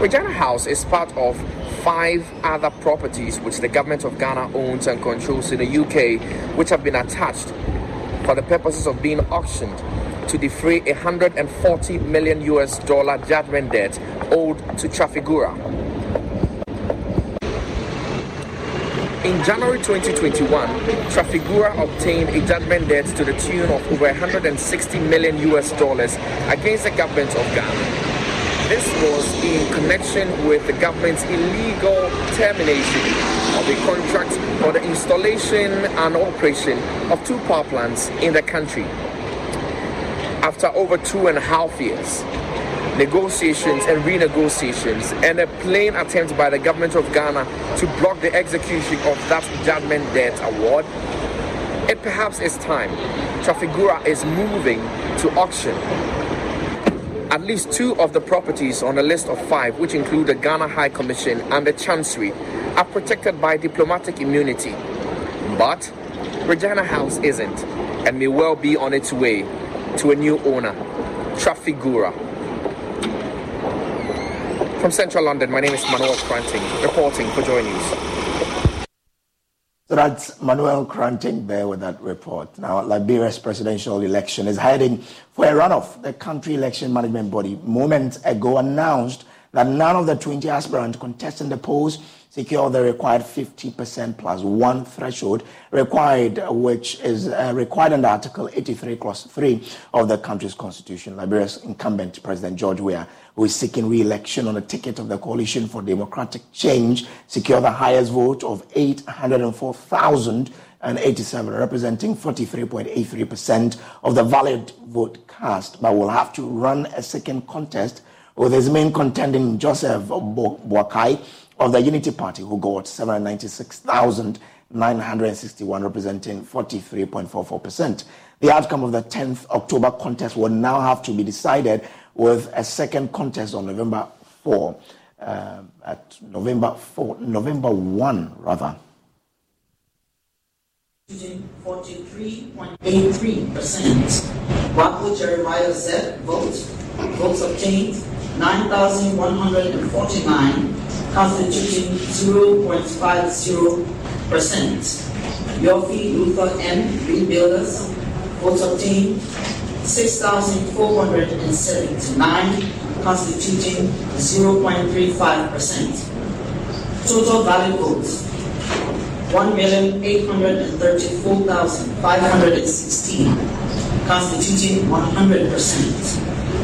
Regina House is part of five other properties which the government of Ghana owns and controls in the UK, which have been attached for the purposes of being auctioned to defray a 140 million US dollar judgment debt owed to Trafigura. In January 2021, Trafigura obtained a judgment debt to the tune of over 160 million US dollars against the government of Ghana. This was in connection with the government's illegal termination of a contract for the installation and operation of two power plants in the country. After over two and a half years, negotiations and renegotiations, and a plain attempt by the government of Ghana to block the execution of that judgment debt award, it perhaps is time. Trafigura is moving to auction at least two of the properties on the list of five, which include the Ghana High Commission and the Chancery, are protected by diplomatic immunity. But Regina House isn't, and may well be on its way to a new owner, Trafigura. From Central London, my name is Manuel Cranting, reporting for Joy News. So that's Manuel Cranting there with that report. Now, Liberia's presidential election is heading for a runoff. The country election management body moments ago announced that none of the 20 aspirants contesting the polls secure the required 50% plus one threshold required, which is uh, required under Article 83, Clause 3 of the country's constitution. Liberia's incumbent President George Weah, who is seeking re-election on the ticket of the Coalition for Democratic Change, secured the highest vote of 804,087, representing 43.83% of the valid vote cast, but will have to run a second contest with his main contending Joseph Boakai of the Unity Party, who got 796,961, representing 43.44%. The outcome of the 10th October contest will now have to be decided with a second contest on November 4, uh, at November 4, November 1, rather. 43.83%. Wako Jeremiah Zeb vote. Votes obtained 9,149 constituting 0.50%. Yofi Luther M. Rebuilders, votes obtained 6,479, constituting 0.35%. Total valid votes 1,834,516, constituting 100%.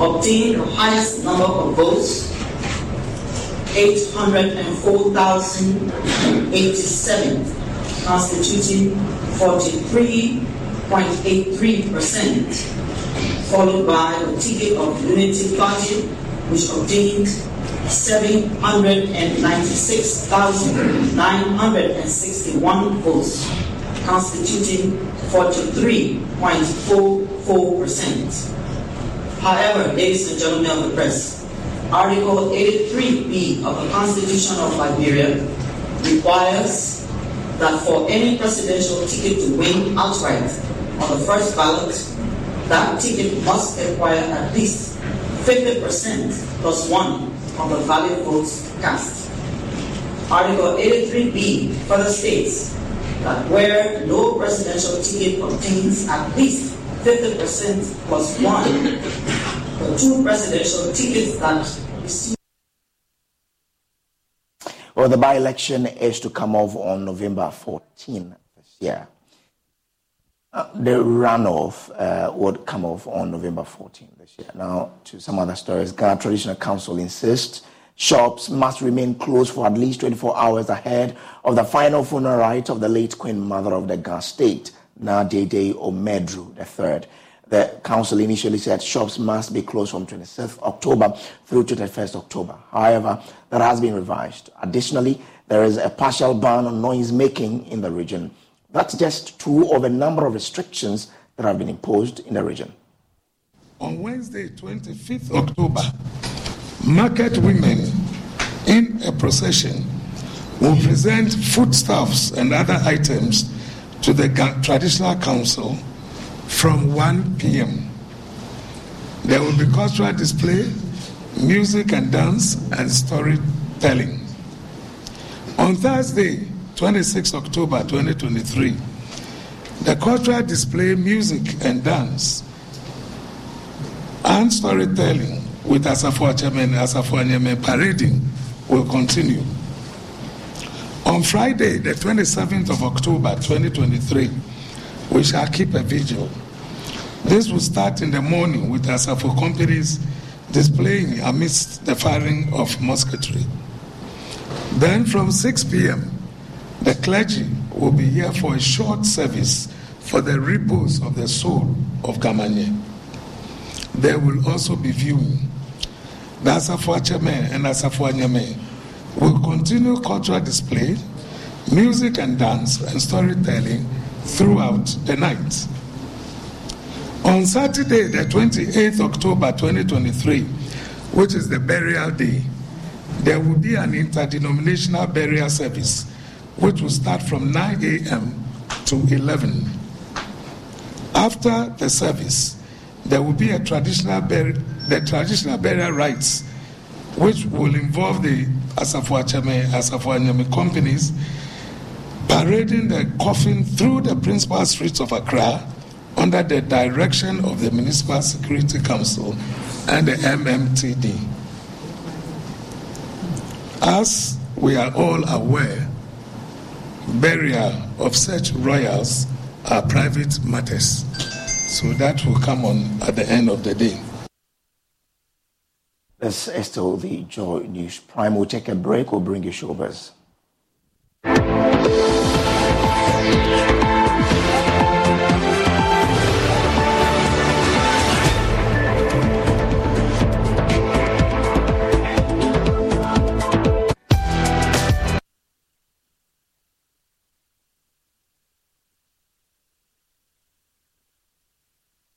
obtained the highest number of votes, 804,087, constituting 43.83%, followed by the ticket of Unity Party, which obtained 796,961 votes, constituting 43.44%. However, ladies and gentlemen of the press, Article 83B of the Constitution of Liberia requires that for any presidential ticket to win outright on the first ballot, that ticket must acquire at least 50% plus one of the valid votes cast. Article 83B further states that where no presidential ticket obtains at least 50% was one, the two presidential tickets that receive Well, the by election is to come off on November 14 this year. Uh, the runoff uh, would come off on November 14 this year. Now, to some other stories, Ghana Traditional Council insists shops must remain closed for at least 24 hours ahead of the final funeral rite of the late Queen Mother of the Ghana State, Naa Dedei Omaedru III. The council initially said shops must be closed from 26th October through to 31st October. However, that has been revised. Additionally, there is a partial ban on noise making in the region. That's just two of a number of restrictions that have been imposed in the region. On Wednesday, 25th October, market women in a procession will present foodstuffs and other items to the traditional council from 1 p.m. There will be cultural display, music and dance, and storytelling. On Thursday, 26 October 2023, the cultural display, music and dance, and storytelling with Asafo Achame and Asafo parading will continue. On Friday, the 27th of October 2023, we shall keep a vigil. This will start in the morning with Asafo companies displaying amidst the firing of musketry. Then from 6 p.m., the clergy will be here for a short service for the repose of the soul of Gamanye. There will also be viewing. The Asafo Acheme and Asafo Anyame will continue cultural display, music and dance, and storytelling throughout the night. On Saturday, the 28th October 2023, which is the burial day, there will be an interdenominational burial service which will start from 9 a.m. to 11. After the service, there will be a traditional bur- the traditional burial rites, which will involve the Asafo Achame, Asafo Anyame companies parading the coffin through the principal streets of Accra under the direction of the Municipal Security Council and the MMTD. As we are all aware, burial of such royals are private matters. So that will come on at the end of the day. This is still the Joy News Prime. We'll take a break. We'll bring you showbiz.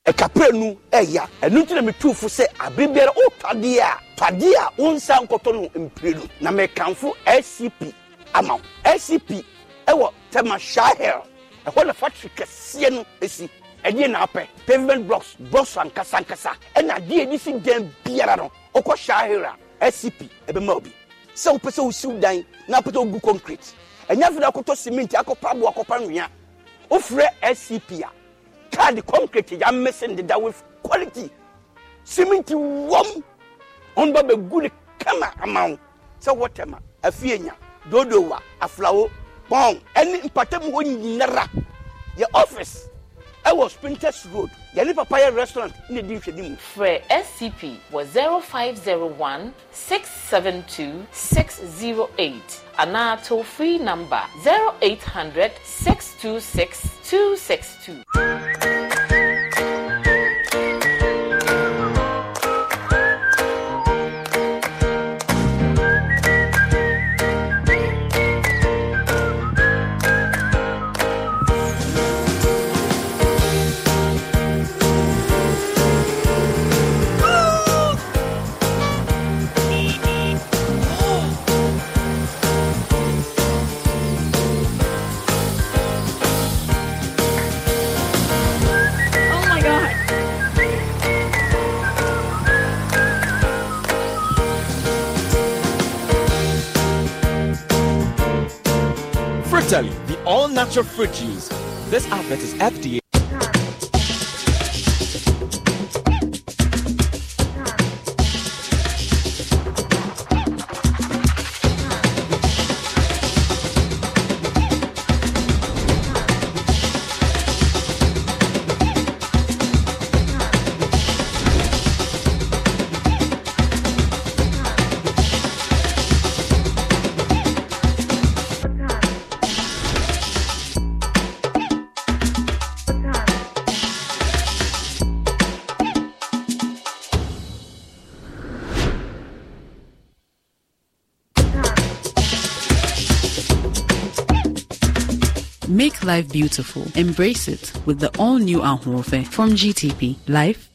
Ɛkapra nu ɛya. Ɛnu nti na metuufo sɛ abere biara wotwadeɛ a twadeɛ a wonsa nkɔtɔ no mprenu na mekamfo scp ama wo. Scp ɛwɔ tema shahel ɛhɔ na factory kɛseɛ no ɛsi ɛdeɛ na apɛ. Pavement blocks blocks ankasa ankasa. Ɛna adeɛ ɛde si dan biara no wokɔ shahel a scp ɛbɛma obi. Sɛ wopɛ sɛ wosiw dan na wopɛ sɛ wogu concrete. Ɛnyɛ afei na akɔtɔ cement akɔpa abo akɔpa nwea. Wofrɛ scp a card concrete ya missing deda with quality. Simenti wɔm ɔno ba bɛgu ne kama ama wo. Sɛ wɔtɛma afie nya. Dodowa aflawo pɔn ɛne mpatamu hɔ nyinara. Yɛ office ɛwɔ sprinters road yɛne papayɛ restaurant ne di nhwɛni mu Frɛ SCP wɔ 0501 672 608 anaa toll free number 0800 626 262. Oh Frutelli, the all-natural fruit juice. This advert is FDA. Life beautiful. Embrace it with the all new Ahorofe from GTP. Life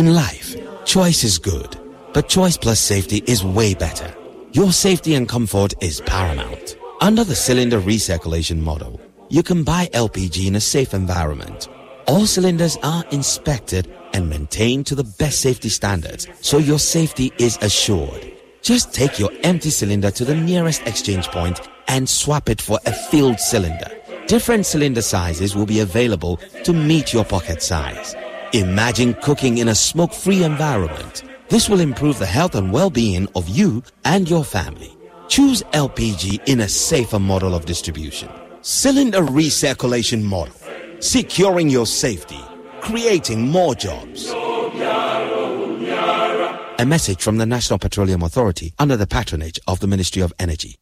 In life, choice is good, but choice plus safety is way better. Your safety and comfort is paramount. Under the cylinder recirculation model, you can buy LPG in a safe environment. All cylinders are inspected and maintained to the best safety standards, so your safety is assured. Just take your empty cylinder to the nearest exchange point and swap it for a filled cylinder. Different cylinder sizes will be available to meet your pocket size. Imagine cooking in a smoke-free environment. This will improve the health and well-being of you and your family. Choose LPG in a safer model of distribution. Cylinder recirculation model. Securing your safety. Creating more jobs. A message from the National Petroleum Authority under the patronage of the Ministry of Energy.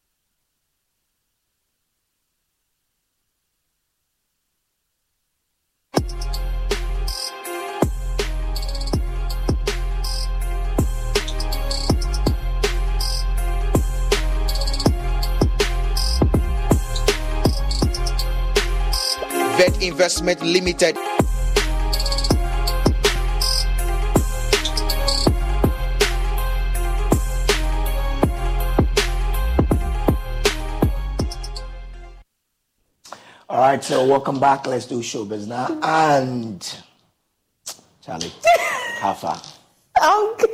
Vet Investment Limited. All right, so welcome back. Let's do showbiz now. And Charlie, how far? I'm good.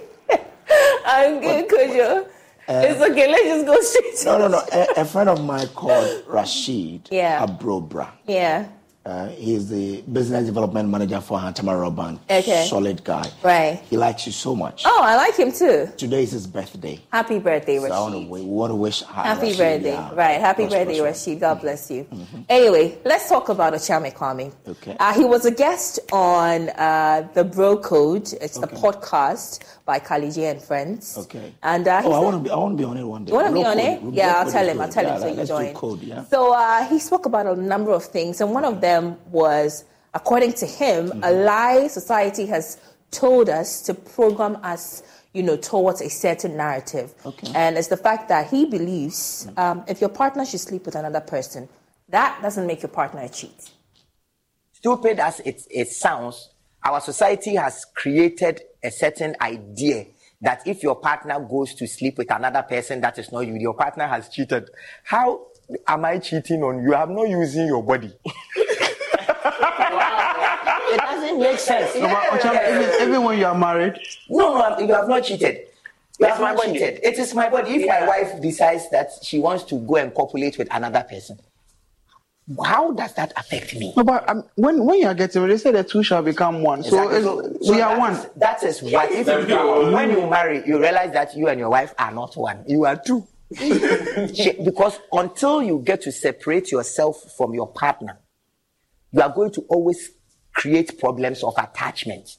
I'm good, Kojo. Uh, it's okay. Let's just go straight to No, no, no. A, a friend of mine called Rashid Yeah. Abrobra. Yeah. Uh, he's the business development manager for Hantama Bank. Okay. Solid guy. Right. He likes you so much. Oh, I like him too. Today is his birthday. Happy birthday, So I want to, we want to wish Happy Rashid, birthday. yeah, Right. Happy prosperous birthday. Rashid. God bless you. Anyway, let's talk about Okyeame Kwame. Okay. Uh, he was a guest on uh, the Bro Code. It's a podcast by Kalije and friends. Okay. And uh, oh, he I want to be. I want to be on it one day. You want to be on code. it? Bro Yeah, I'll tell is him. I'll good. tell him Yeah, so you let's join. do code. Yeah. So uh, he spoke about a number of things, and one of them was, according to him, a lie society has told us to program us, you know, towards a certain narrative. Okay. And it's the fact that he believes um, if your partner should sleep with another person, that doesn't make your partner a cheat. stupid as it, it sounds, our society has created a certain idea that if your partner goes to sleep with another person that is not you, your partner has cheated. How am I cheating on you? I'm not using your body. it doesn't make sense. No, but Ocham, even, even when you are married, No, no, you have not cheated. You have not cheated. It is my body. If my wife decides that she wants to go and copulate with another person, how does that affect me? No, but um, when when you are getting married, they say the two shall become one. So, Exactly. it's- we are one. is- that is what. If you, when you marry, you realize that you and your wife are not one. You are two. Because until you get to separate yourself from your partner, you are going to always create problems of attachment.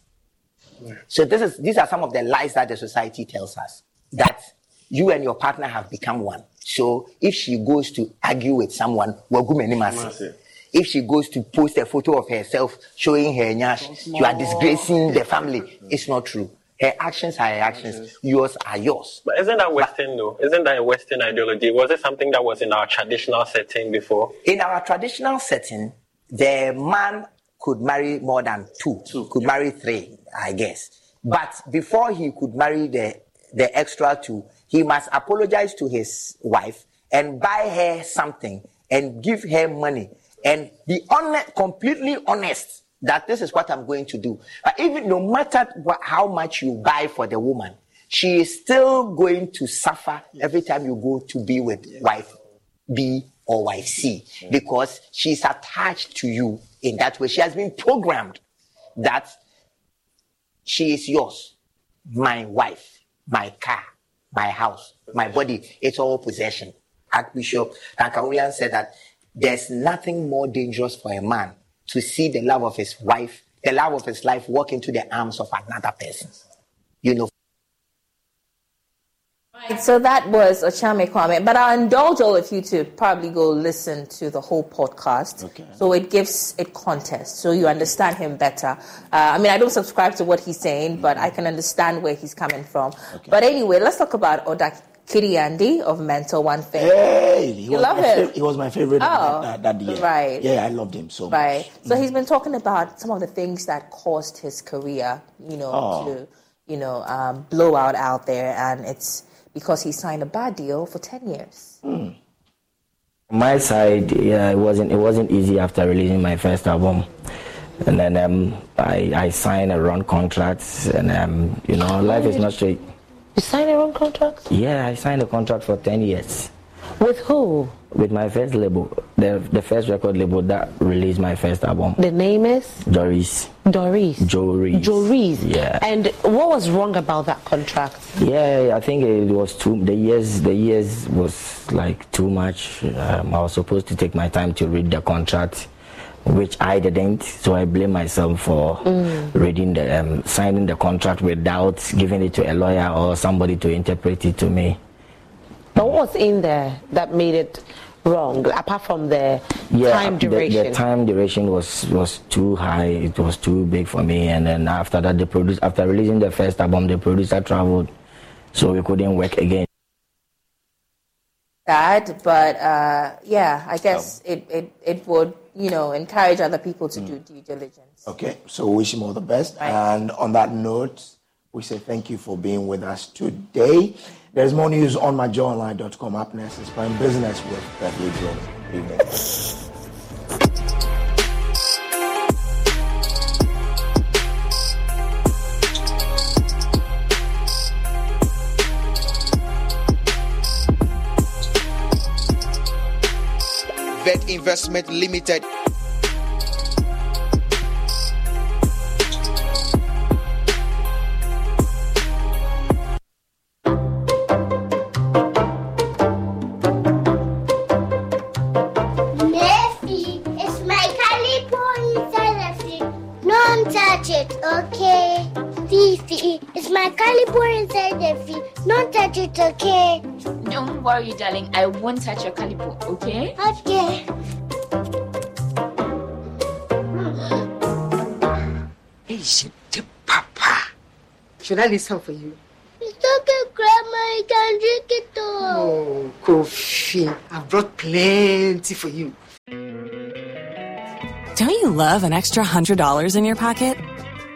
So this is these are some of the lies that the society tells us that you and your partner have become one. So if she goes to argue with someone, wagumenimasi. If she goes to post a photo of herself showing her nyash, you are disgracing the family. It's not true. Her actions are her actions. Yours are yours. But isn't that Western though? Isn't that a Western ideology? Was it something that was in our traditional setting before? In our traditional setting, the man could marry more than two, could marry three, I guess. But before he could marry the, the extra two, he must apologize to his wife and buy her something and give her money and be honest, completely honest that this is what I'm going to do. But even no matter what, how much you buy for the woman, she is still going to suffer every time you go to be with wife B or wife C because she's attached to you in that way. She has been programmed that she is yours, my wife, my car, my house, my body. It's all possession. Archbishop Duncan-Williams said that there's nothing more dangerous for a man to see the love of his wife, the love of his life walk into the arms of another person. You know, so that was Okyeame Kwame, but I'll indulge all of you to probably go listen to the whole podcast. Okay. So it gives it context, so you understand him better. Uh, I mean, I don't subscribe to what he's saying, but I can understand where he's coming from. But anyway, let's talk about Oda Kiriandi of Mental One Thing. Hey, he you was love my him. fav- he was my favorite Oh, that, that year. right. Yeah, I loved him so much. Right. So he's been talking about some of the things that caused his career, you know, Oh. to, you know, um, blow out out there, and it's because he signed a bad deal for ten years. On my side, yeah, it wasn't it wasn't easy after releasing my first album, and then um, I I signed a wrong contract, and um, you know life is not straight. You signed a wrong contract? Yeah, I signed a contract for ten years With who? with my first label, the the first record label that released my first album, The name is Doris. Doris. Joris. Joris. Yeah. And what was wrong about that contract? Yeah, I think it was too. The years, the years was like too much. Um, I was supposed to take my time to read the contract, which I didn't. So I blame myself for Mm. reading the, um, signing the contract without giving it to a lawyer or somebody to interpret it to me. But what was in there that made it wrong, apart from the time the- duration? The, time duration was was too high. It was too big for me. And then after that, the produce after releasing the first album, the producer traveled, so we couldn't work again. That, but uh, yeah, I guess it, it, it would, you know, encourage other people to do due diligence. Okay, so wish him all the best. And on that note, we say thank you for being with us today. There's more news on myjoyonline.com. Up next is Prime Business with Beverly Jones. Vet Investment Limited. My calipo inside the fridge. Don't touch it, okay? Don't worry, darling. I won't touch your calipo, okay? Okay. Hey, shit, Papa. Should I listen for you? It's okay, Grandma. You can drink it all. Oh, Kofi, I've brought plenty for you. Don't you love an extra $100 in your pocket?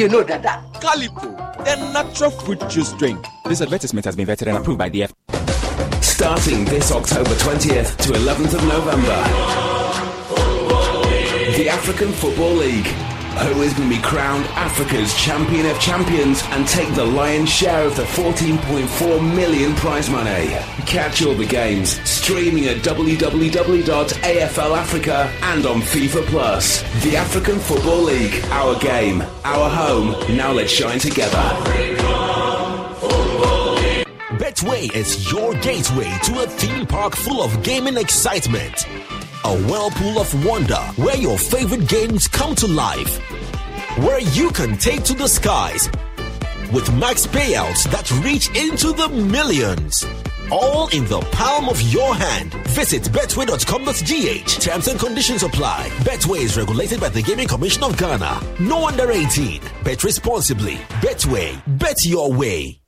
You know that that Calipo, the natural fruit juice drink. This advertisement has been vetted and approved by the F. Starting this October 20th to 11th of November, the African Football League who is going to be crowned Africa's champion of champions and take the lion's share of the 14.4 million prize money. Catch all the games streaming at www.afl Africa and on FIFA Plus. The African Football League, our game, our home. Now let's shine together. Betway is your gateway to a theme park full of gaming excitement. A whirlpool of wonder where your favorite games come to life. Where you can take to the skies with max payouts that reach into the millions. All in the palm of your hand. Visit betway.com.gh. Terms and conditions apply. Betway is regulated by the Gaming Commission of Ghana. No under 18. Bet responsibly. Betway. Bet your way.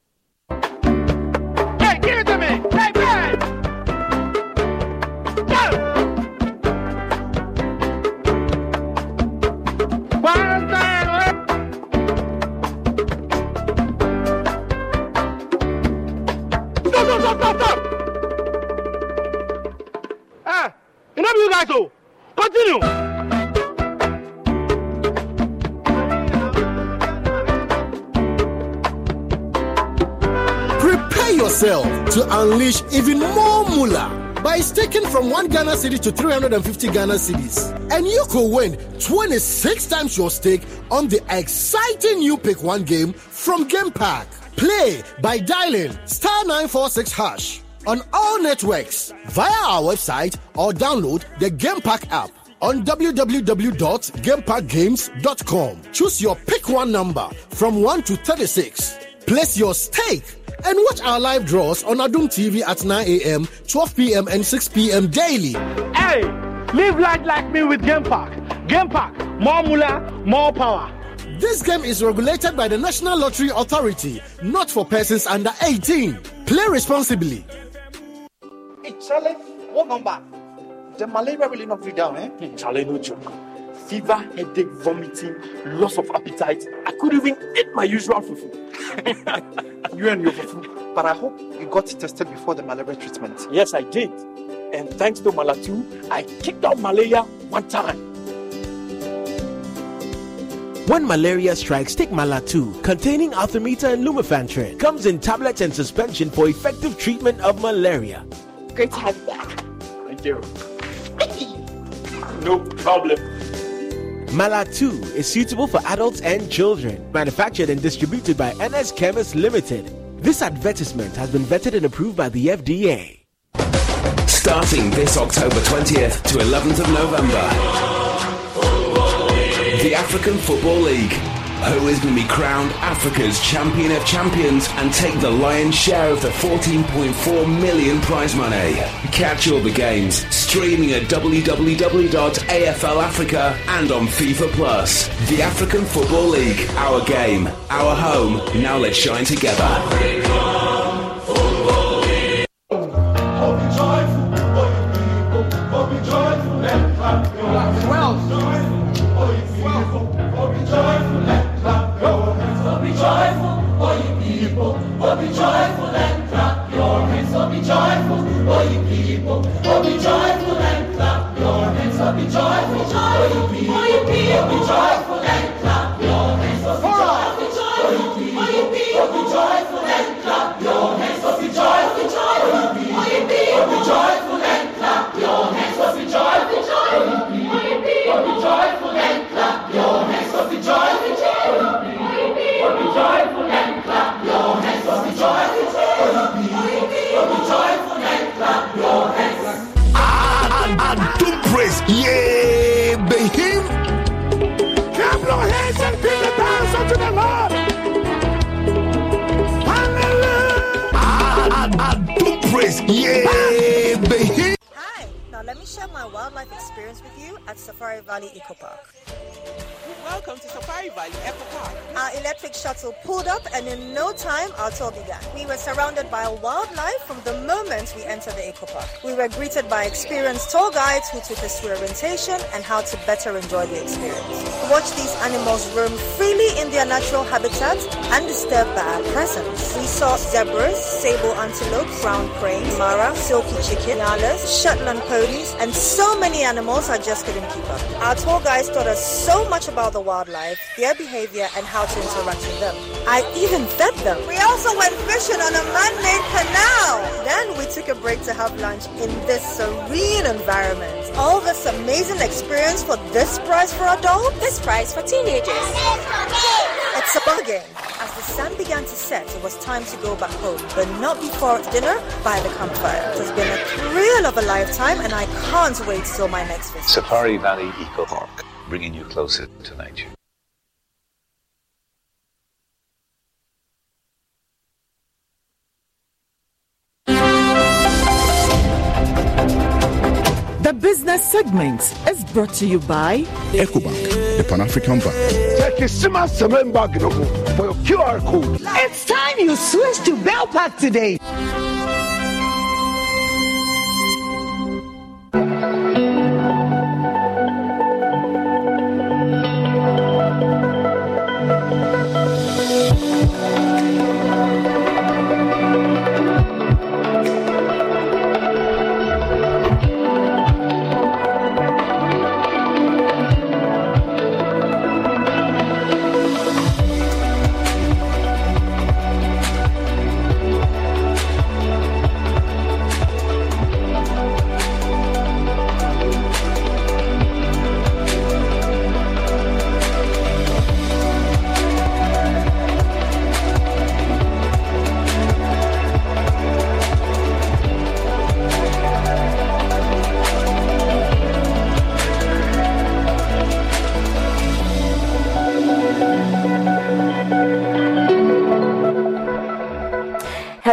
Continue! Prepare yourself to unleash even more moolah by staking from 1 Ghana cedi to 350 Ghana cedis. And you could win 26 times your stake on the exciting new Pick 1 game from Game Pack. Play by dialing star 946 hash on all networks via our website or download the Game Pack app on www.gamepackgames.com. Choose your pick one number from 1 to 36. Place your stake and watch our live draws on Adom TV at 9 a.m., 12 p.m., and 6 p.m. daily. Hey, live life like me with Game Pack. Game Pack, more moolah, more power. This game is regulated by the National Lottery Authority, not for persons under 18. Play responsibly. Hey, Charlie, what number? The malaria really knocked you down, eh? Charlie, no joke. Fever, headache, vomiting, loss of appetite. I couldn't even eat my usual fufu. you and your fufu. But I hope you got tested before the malaria treatment. Yes, I did. And thanks to Malatu, I kicked out malaria one time. When malaria strikes, take Malatu, containing Artemether and Lumefantrine. Comes in tablets and suspension for effective treatment of malaria. Great to have you back. Thank you. no problem. Malatu is suitable for adults and children. Manufactured and distributed by NS Chemist Limited. This advertisement has been vetted and approved by the FDA. Starting this October 20th to 11th of November, the African Football League, who is going to be crowned Africa's champion of champions and take the lion's share of the 14.4 million prize money. Catch all the games streaming at www.afl Africa and on FIFA Plus. The African Football League, our game, our home. Now let's shine together. Clap your be Safari Valley Eco Park. Welcome to Safari Valley Eco Park. Our electric shuttle pulled up, and in no time, our tour began. We were surrounded by wildlife from the moment we entered the eco park. We were greeted by experienced tour guides who took us through orientation and how to better enjoy the experience. Watch these animals roam freely in their natural habitat, undisturbed by our presence. We saw zebras, sable antelope, brown crane, mara, silky chicken, nyalas, Shetland ponies, and so many animals I just couldn't keep up. Our tour guides taught us so much about the wildlife, their behavior, and how to interact with them. I even fed them. We also went fishing on a man-made canal. Then we took a break to have lunch in this serene environment. All this amazing experience for this price for adults? This price for teenagers. It's a bargain. As the sun began to set, it was time to go back home, but not before dinner by the campfire. It has been a thrill of a lifetime, and I can't wait till my next visit. Safari Valley Eco Park, bringing you closer to nature. The business segment is brought to you by EcoBank, the Pan African Bank. for your QR code. It's time you switch to Bell Pack today.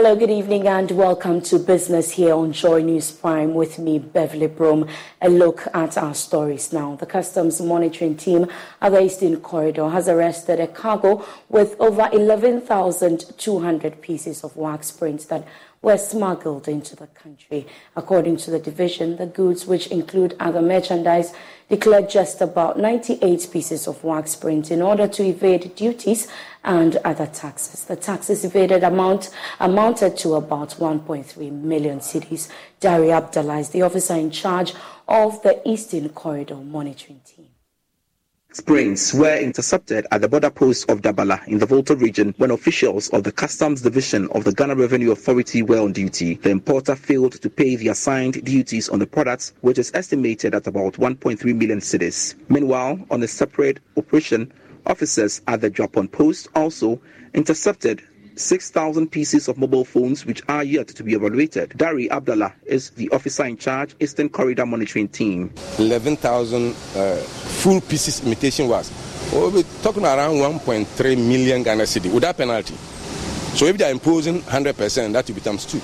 Hello, good evening, and welcome to Business here on Joy News Prime with me, Beverly Broom. A look at our stories now. The Customs Monitoring Team at the Eastern Corridor has arrested a cargo with over 11,200 pieces of wax prints that were smuggled into the country. According to the division, the goods, which include other merchandise, declared just about 98 pieces of wax print in order to evade duties and other taxes. The taxes evaded amount amounted to about 1.3 million cedis. Dari Abdallah is the officer in charge of the Eastern Corridor Monitoring Team. Prints were intercepted at the border post of Dabala in the Volta region when officials of the Customs Division of the Ghana Revenue Authority were on duty. The importer failed to pay the assigned duties on the products, which is estimated at about 1.3 million cedis. Meanwhile, on a separate operation, officers at the Japan post also intercepted 6,000 pieces of mobile phones which are yet to be evaluated. Dari Abdallah is the officer in charge, Eastern Corridor Monitoring Team. 11,000 uh, full pieces imitation was. We'll be talking around 1.3 million Ghana cedi without penalty. So if they're imposing 100%, that will be times two.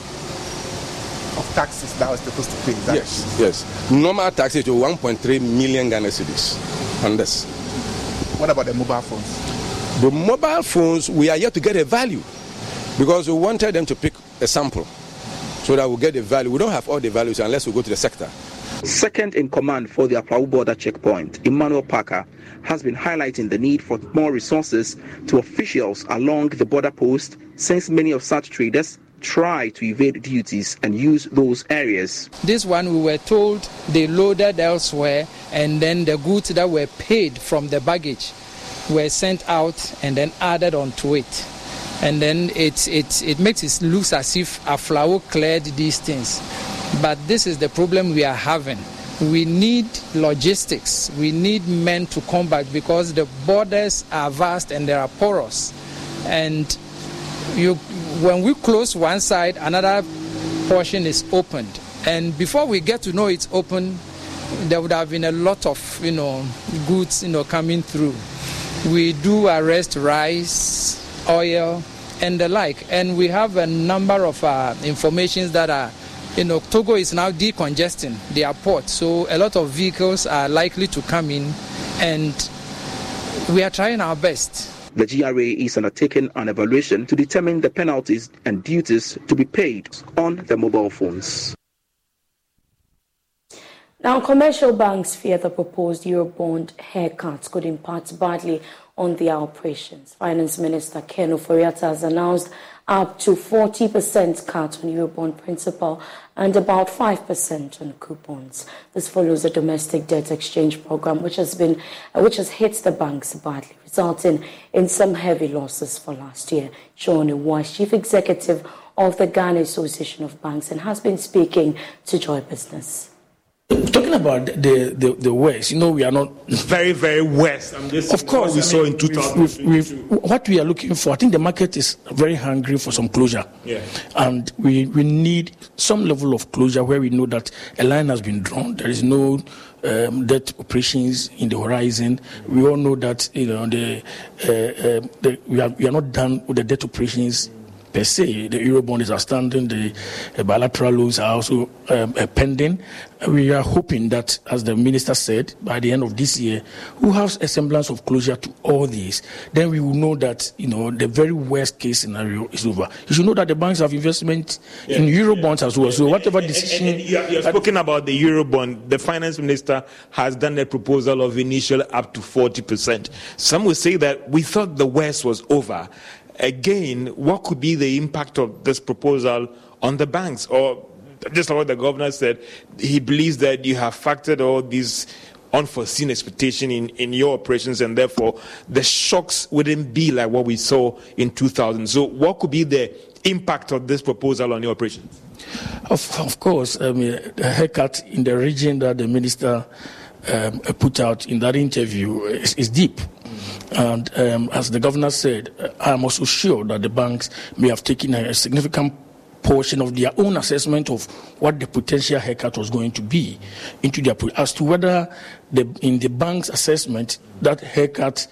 Of taxes that was supposed to pay. Exactly. Yes, yes. Normal taxes to 1.3 million Ghana cedis on this. What about the mobile phones? The mobile phones, we are yet to get a value because we wanted them to pick a sample so that we get the value. We don't have all the values unless we go to the sector. Second in command for the Aflao border checkpoint, Emmanuel Parker, has been highlighting the need for more resources to officials along the border post since many of such traders try to evade duties and use those areas. This one we were told they loaded elsewhere and then the goods that were paid from the baggage were sent out and then added onto it. And then it, it, it makes it look as if Aflao cleared these things. But this is the problem we are having. We need logistics. We need men to combat because the borders are vast and they are porous. And you, when we close one side, another portion is opened. And before we get to know it's open, there would have been a lot of you know goods you know coming through. We do arrest rice, oil, and the like, and we have a number of uh, informations that are you know, Togo is now decongesting their port, so a lot of vehicles are likely to come in, and we are trying our best. The GRA is undertaking an evaluation to determine the penalties and duties to be paid on the mobile phones. Now, commercial banks fear the proposed Eurobond haircuts could impact badly on their operations. Finance Minister Ken Ofori-Atta has announced up to 40% cut on Eurobond principal and about 5% on coupons. This follows the domestic debt exchange program, which has been, uh, which has hit the banks badly, resulting in some heavy losses for last year. John Awuah chief executive of the Ghana Association of Banks and has been speaking to Joy Business. Talking about the, the, the West, you know, we are not very, very West. of course, we I saw mean, in 2000. what we are looking for, I think the market is very hungry for some closure. Yeah. And we, we need some level of closure where we know that a line has been drawn. There is no um, debt operations in the horizon. We all know that you know the, uh, uh, the we, are, we are not done with the debt operations per se. The Eurobond is outstanding, the uh, bilateral loans are also um, uh, pending. We are hoping that, as the minister said, by the end of this year, we'll have a semblance of closure to all these. Then we will know that, you know, the very worst case scenario is over. You should know that the banks have investment yeah, in Eurobonds yeah. as well. So whatever decision... And, and, and you are spoken about the Eurobond. The finance minister has done a proposal of initial up to 40%. Some will say that we thought the worst was over again, what could be the impact of this proposal on the banks? Or just like what the governor said, he believes that you have factored all these unforeseen expectation in, in your operations and therefore the shocks wouldn't be like what we saw in 2000. So what could be the impact of this proposal on your operations? Of, of course, I mean, the haircut in the region that the minister um, put out in that interview is, is deep. And um, as the governor said, I'm also sure that the banks may have taken a significant portion of their own assessment of what the potential haircut was going to be into their as to whether the, in the bank's assessment that haircut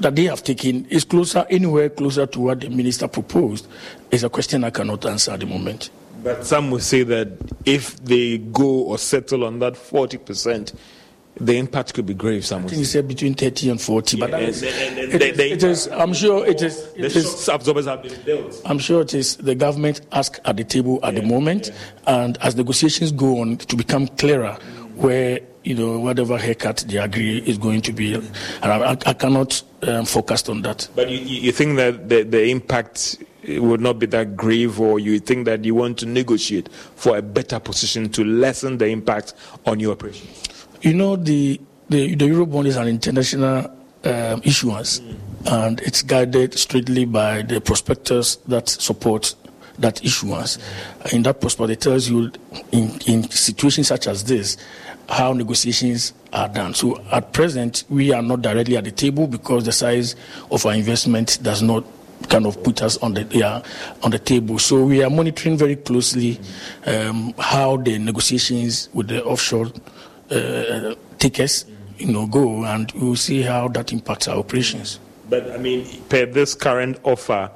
that they have taken is closer anywhere closer to what the minister proposed is a question I cannot answer at the moment. But some will say that if they go or settle on that 40 percent the impact could be grave. Some I think you said between 30 and 40, yeah, but and, is, and, and, it, is, it is, I'm sure it is. It the is, absorbers have been built. I'm sure it is the government ask at the table at yeah, the moment, yeah. and as negotiations go on to become clearer, where you know whatever haircut they agree is going to be, and I, I cannot um, focus on that. But you, you think that the, the impact would not be that grave, or you think that you want to negotiate for a better position to lessen the impact on your operations? You know, the, the, the Eurobond is an international um, issuance, and it's guided strictly by the prospectus that support that issuance. In that prospectus, it tells you in, in situations such as this how negotiations are done. So at present, we are not directly at the table because the size of our investment does not kind of put us on the yeah, on the table. So we are monitoring very closely um, how the negotiations with the offshore uh, tickets, you know, go, and we'll see how that impacts our operations. But I mean, per this current offer,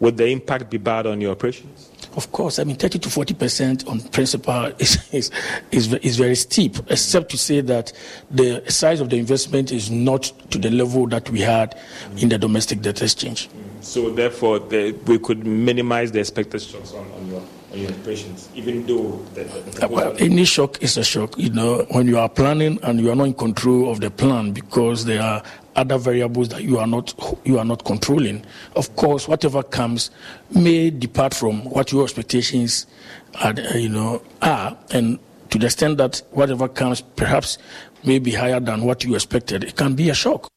would the impact be bad on your operations? Of course, I mean, 30 to 40 percent on principal is, is, is, is, very steep, except to say that the size of the investment is not to the level that we had in the domestic debt exchange. So, therefore, the, we could minimize the expected shocks on, on your on your operations, even though the, the uh, well, any shock is a shock. You know, when you are planning and you are not in control of the plan because there are other variables that you are not you are not controlling. Of course, whatever comes may depart from what your expectations are, uh, you know are, and to the extent that whatever comes perhaps may be higher than what you expected, it can be a shock.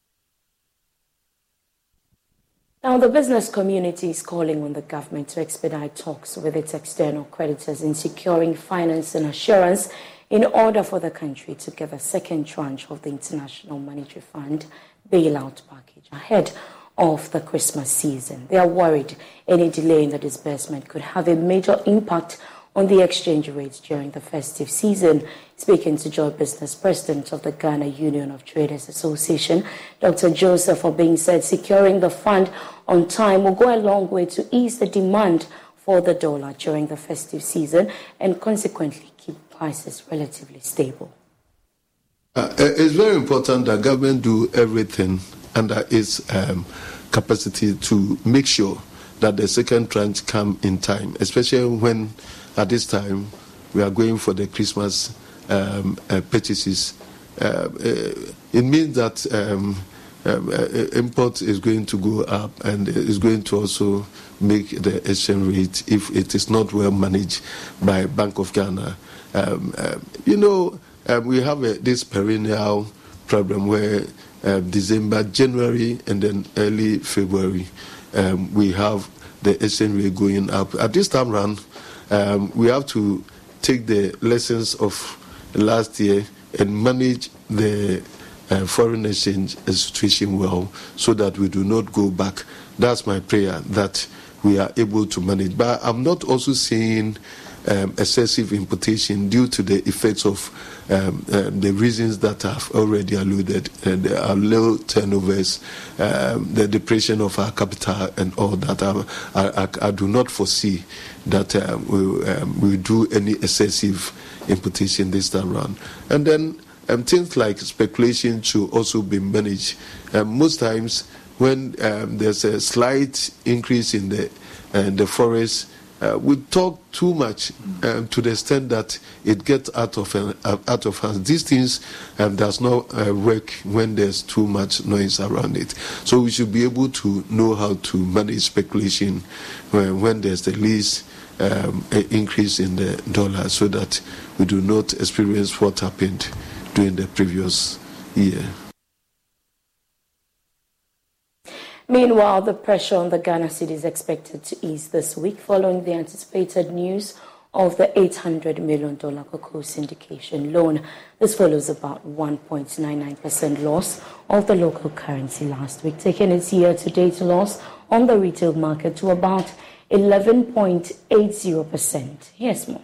Now, the business community is calling on the government to expedite talks with its external creditors in securing finance and assurance in order for the country to get a second tranche of the International Monetary Fund bailout package ahead of the Christmas season. They are worried any delay in the disbursement could have a major impact on the exchange rates during the festive season. Speaking to Joy Business President of the Ghana Union of Traders Association, Dr. Joseph Obeng said securing the fund on time will go a long way to ease the demand for the dollar during the festive season and consequently keep prices relatively stable. Uh, it's very important that government do everything under its um, capacity to make sure that the second tranche come in time, especially when at this time we are going for the Christmas um, uh, purchases. Uh, uh it means that um, import is going to go up and is going to also make the exchange rate if it is not well managed by Bank of Ghana. Um, you know, um, we have a, this perennial problem where uh, December, January, and then early February, um, we have the exchange rate going up. At this time round, um, we have to take the lessons of last year and manage the uh, foreign exchange situation well so that we do not go back. That's my prayer that we are able to manage. But I'm not also seeing um, excessive importation due to the effects of um, uh, the reasons that I've already alluded, uh, there are low turnovers, um, the depression of our capital, and all that. I, I, I do not foresee that uh, we um, we do any excessive importation this time around. And then um, things like speculation should also be managed. Um, most times, when um, there's a slight increase in the uh, the forex, uh, we talk too much um, to the extent that it gets out of uh, out of hands. These things um, does not uh, work when there's too much noise around it. So we should be able to know how to manage speculation when, when there's the least um, increase in the dollar, so that we do not experience what happened during the previous year. Meanwhile, the pressure on the Ghana cedi is expected to ease this week following the anticipated news of the $800 million cocoa syndication loan. This follows about 1.99% loss of the local currency last week, taking its year-to-date loss on the retail market to about 11.80%. Here's more.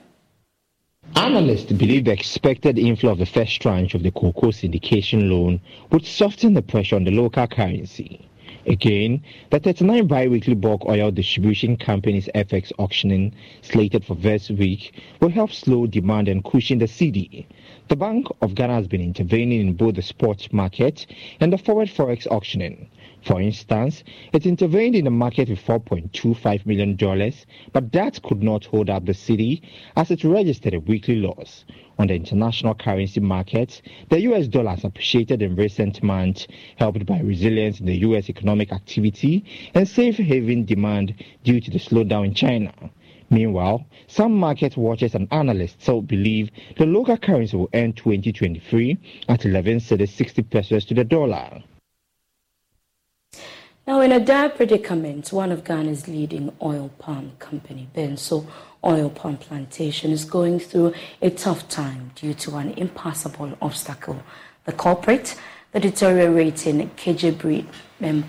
Analysts believe the expected inflow of the first tranche of the cocoa syndication loan would soften the pressure on the local currency. Again, the 39 bi-weekly bulk oil distribution company's FX auctioning slated for this week will help slow demand and cushion the cedi. The Bank of Ghana has been intervening in both the spot market and the forward forex auctioning. For instance, it intervened in the market with $4.25 million, but that could not hold up the cedi as it registered a weekly loss. On the international currency markets, the US dollar has appreciated in recent months, helped by resilience in the US economic activity and safe haven demand due to the slowdown in China. Meanwhile, some market watchers and analysts still believe the local currency will end 2023 at 11 60 pesos to the dollar. Now, in a dire predicament, one of Ghana's leading oil palm company, Benso Oil Palm Plantation, is going through a tough time due to an impassable obstacle. The culprit, the deteriorating Kejebri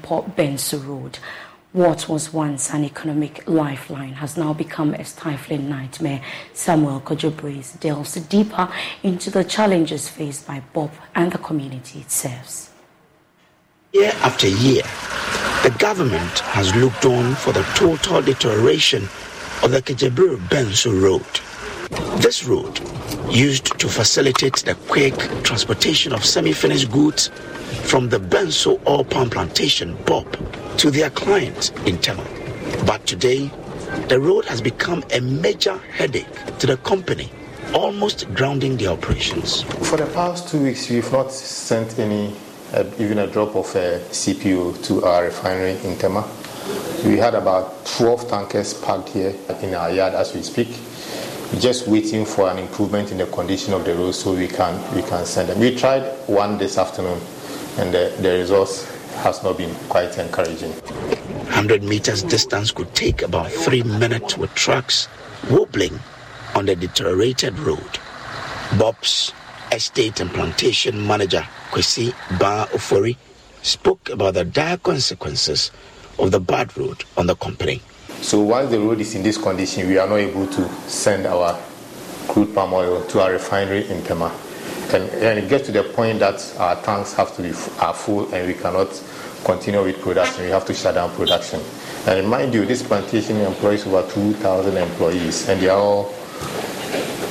Port Benso Road. What was once an economic lifeline has now become a stifling nightmare. Samuel Kojo Brace delves deeper into the challenges faced by Bob and the community it serves. Year after year, the government has looked on for the total deterioration of the Kejebru Benso Road. This road, used to facilitate the quick transportation of semi-finished goods from the Benso oil palm plantation BOP to their clients in Tema. But today, the road has become a major headache to the company, almost grounding the operations. For the past two weeks, we've not sent any uh, even a drop of uh, CPO to our refinery in Tema. We had about 12 tankers parked here in our yard as we speak, just waiting for an improvement in the condition of the road so we can we can send them. We tried one this afternoon, and the, the results has not been quite encouraging. 100 meters distance could take about three minutes with trucks wobbling on the deteriorated road. Bob's estate and plantation manager Kwesi Ba Ofori spoke about the dire consequences of the bad road on the company. So once the road is in this condition, we are not able to send our crude palm oil to our refinery in Tema. And, and it gets to the point that our tanks have to be are full and we cannot continue with production, we have to shut down production. And mind you, this plantation employs over 2,000 employees, and they are all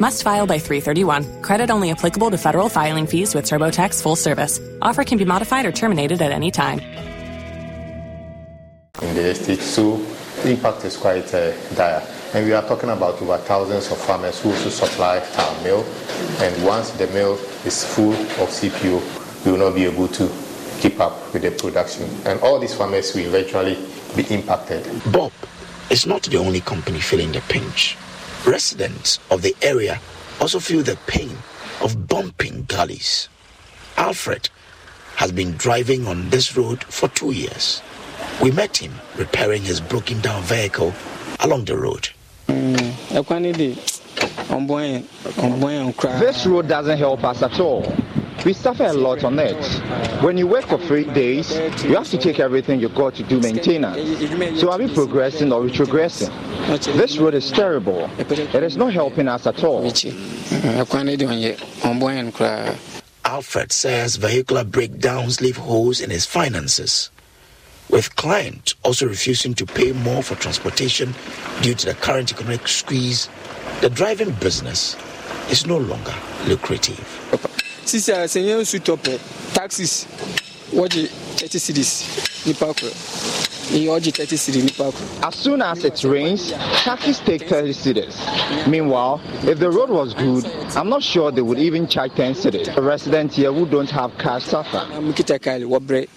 Must file by 331. Credit only applicable to federal filing fees with TurboTax full service. Offer can be modified or terminated at any time. In the estate, so the impact is quite uh, dire. And we are talking about over thousands of farmers who also supply our mill. And once the mill is full of CPO, we will not be able to keep up with the production. And all these farmers will eventually be impacted. Bob is not the only company feeling the pinch. Residents of the area also feel the pain of bumping gullies. Alfred has been driving on this road for two years. We met him repairing his broken down vehicle along the road. This road doesn't help us at all. We suffer a lot on it. When you work for three days, you have to take everything you got to do maintenance. So are we progressing or retrogressing? This road is terrible. It is not helping us at all. Alfred says vehicular breakdowns leave holes in his finances, with clients also refusing to pay more for transportation due to the current economic squeeze. The driving business is no longer lucrative. Sisi a sɛ yɛn nsu tɔpɛ taxis wɔgye thirty cities nipa koro. As soon as it rains, taxis take 30 cities. Meanwhile, if the road was good, I'm not sure they would even charge 10 cities. The residents here who don't have cars suffer. mukita kyle wɔbrɛ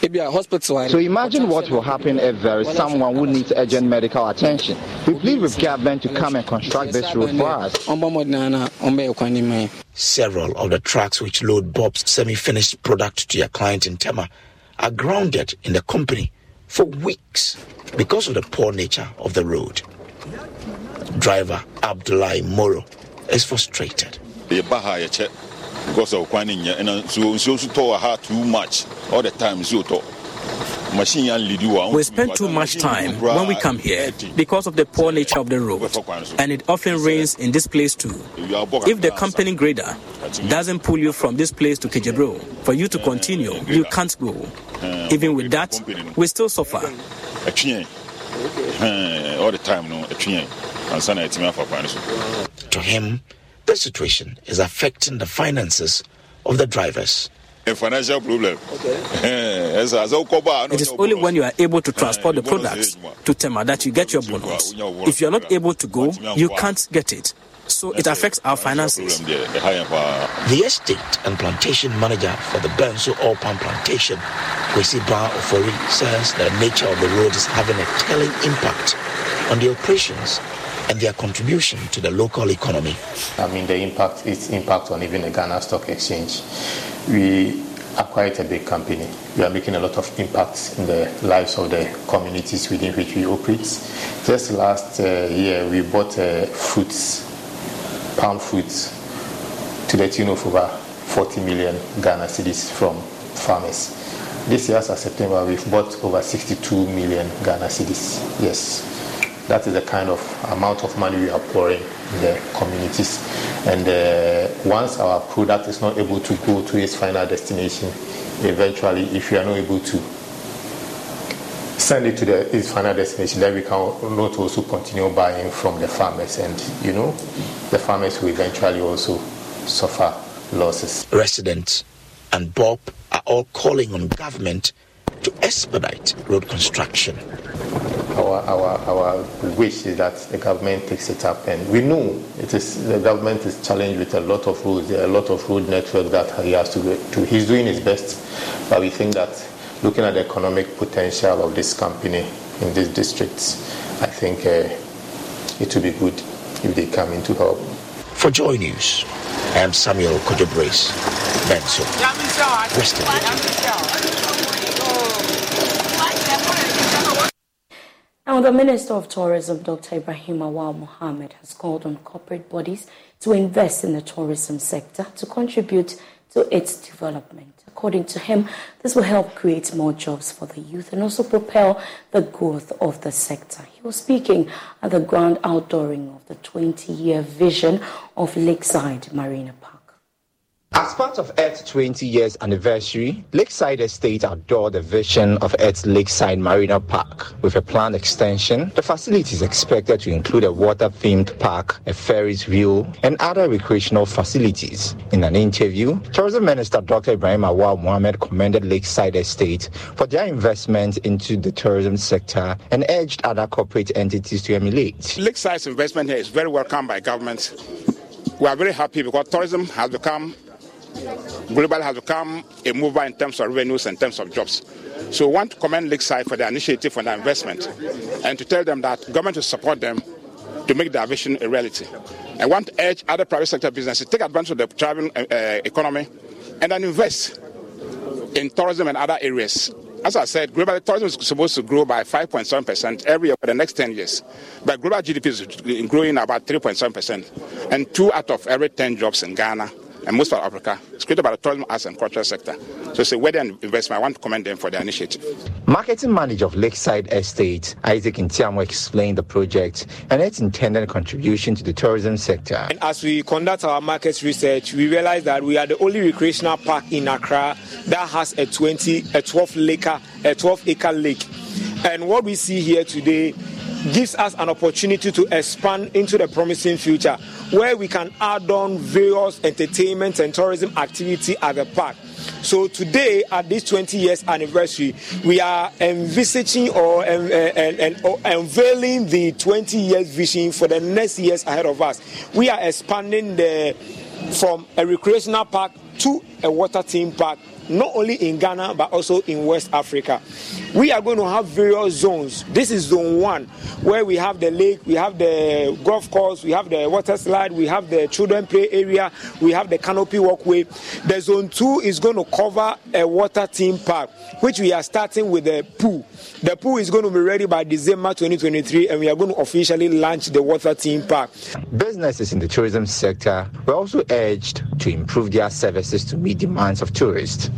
sisi a obi yɛ n'asɛ wɔne kɔ ebi a hospital. So imagine what will happen if there is someone who needs urgent medical attention. We plead with government to come and construct this road for us. Several of the trucks which load Bob's semi finished product to your client in Tema are grounded in the company for weeks because of the poor nature of the road. Driver Abdullahi Moro is frustrated. Yɛba ha yɛkyɛ because of kwan ne nyɛ ɛna nsuo uh, nsuo nso tɔ wɔ ha too much. All the time nsuo tɔ machine yan lead you We spend too much time when we come here because of the poor nature of the road, and it often rains in this place too. If the company grader doesn't pull you from this place to Kejebro for you to eh, continue, eh, you can't go. Eh, Even with that, we still suffer. all the time no atwe yɛn ansa na yɛtumi afa kwan no so To him, the situation is affecting the finances of the drivers. A financial problem ɛsɛ asɛ wokɔba a It is only when you are able to transport the products to Tema that you get your bonus. If you are not able to go, you can't get it. So it affects our finances. The estate and plantation manager for the Benso Oil Palm Plantation, Kwesi Brown Ofori, says the nature of the road is having a telling impact on the operations and their contribution to the local economy. I mean, the impact, its impact on even the Ghana Stock Exchange. We are quite a big company. We are making a lot of impact in the lives of the communities within which we operate. Just last uh, year, we bought uh, fruits, palm fruits, to the tune of over 40 million Ghana cedis from farmers. This year, as of September, we've bought over 62 million Ghana cedis. Yes, that is the kind of amount of money we are pouring in the communities. And uh, once our product is not able to go to its final destination, eventually, if we are not able to send it to the, its final destination, then we can not also continue buying from the farmers. And, you know, the farmers will eventually also suffer losses. Residents and Bob are all calling on government to expedite road construction. Our, our, our wish is that the government takes it up, and we know it is the government is challenged with a lot of roads. There are a lot of road network that he has to go to. He's doing his best, but we think that looking at the economic potential of this company in these districts, I think uh, it would be good if they come in to help. For Joy News, I am Samuel Kojo Brace, Benso, Western. Now, the Minister of Tourism, Dr. Ibrahim Awal Mohammed, has called on corporate bodies to invest in the tourism sector to contribute to its development. According to him, this will help create more jobs for the youth and also propel the growth of the sector. He was speaking at the grand outdooring of the 20 year vision of Lakeside Marina Park. As part of Earth's 20 years anniversary, Lakeside Estate outdoor the vision of Earth's Lakeside Marina Park. With a planned extension, the facility is expected to include a water-themed park, a Ferris wheel, and other recreational facilities. In an interview, Tourism Minister Dr. Ibrahim Awal Mohamed commended Lakeside Estate for their investment into the tourism sector and urged other corporate entities to emulate. Lakeside's investment here is very welcome by government. We are very happy because tourism has become Global has become a mover in terms of revenues and terms of jobs. So we want to commend Lakeside for their initiative and their investment and to tell them that government will support them to make their vision a reality. I want to urge other private sector businesses to take advantage of the travel uh, economy and then invest in tourism and other areas. As I said, global tourism is supposed to grow by 5.7% every year for the next 10 years. But global GDP is growing about 3.7%. And two out of every 10 jobs in Ghana and most of Africa. It's created by the tourism, arts, and cultural sector. So it's a worthy investment. I want to commend them for their initiative. Marketing manager of Lakeside Estate, Isaac Ntiamo, explained the project and its intended contribution to the tourism sector. And as we conduct our market research, we realize that we are the only recreational park in Accra that has a 20, a 12 acre, a 12 acre lake. And what we see here today gives us an opportunity to expand into the promising future where we can add on various entertainment and tourism activity at the park. So today, at this 20 years anniversary, we are envisaging or, uh, or unveiling the 20 years vision for the next years ahead of us. We are expanding the from a recreational park to a water theme park not only in Ghana but also in West Africa. We are going to have various zones. This is zone one, where we have the lake, we have the golf course, we have the water slide, we have the children play area, we have the canopy walkway. The zone two is going to cover a water theme park, which we are starting with the pool. The pool is going to be ready by December 2023, and we are going to officially launch the water theme park. Businesses in the tourism sector were also urged to improve their services to meet demands of tourists.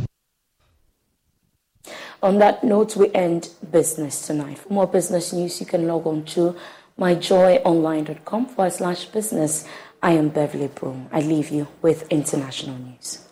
On that note, we end business tonight. For more business news, you can log on to myjoyonline.com forward slash business. I am Beverly Broom. I leave you with international news.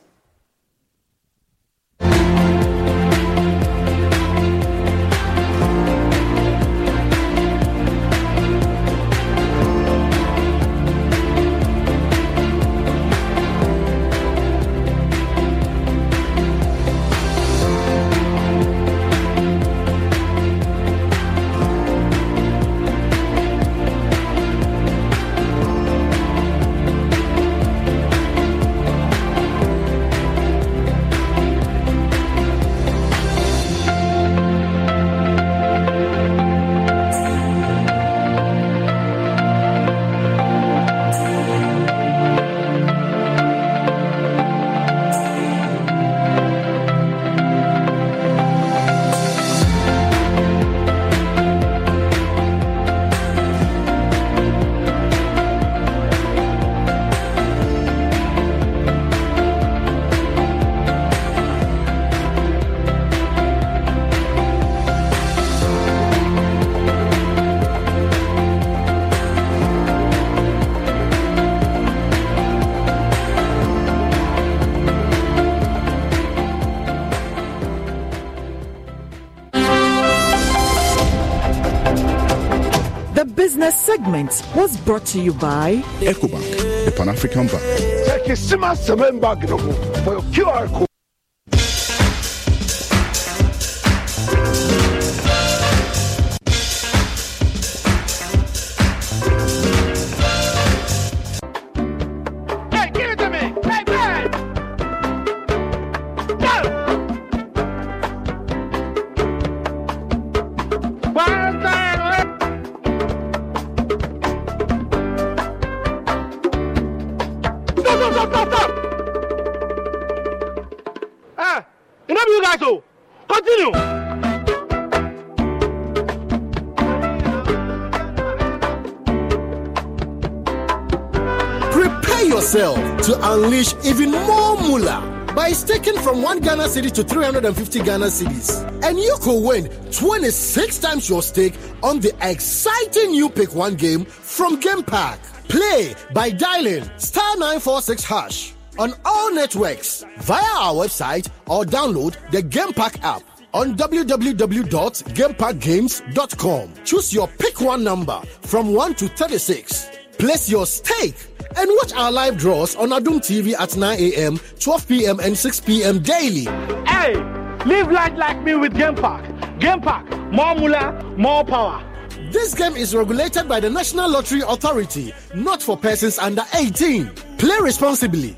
Segment was brought to you by EcoBank, the Pan African Bank. For your QR code. Unleash even more moolah by staking from 1 Ghana cedi to 350 Ghana cedis. And you could win 26 times your stake on the exciting new Pick 1 game from Game Park. Play by dialing star 946 hash on all networks via our website or download the Game Park app on www.gameparkgames.com. Choose your pick one number from 1 to 36. Place your stake and watch our live draws on Adom TV at 9 a.m., 12 p.m., and 6 p.m. daily. Hey, live life like me with Game Park. Game Park, more moolah, more power. This game is regulated by the National Lottery Authority, not for persons under 18. Play responsibly.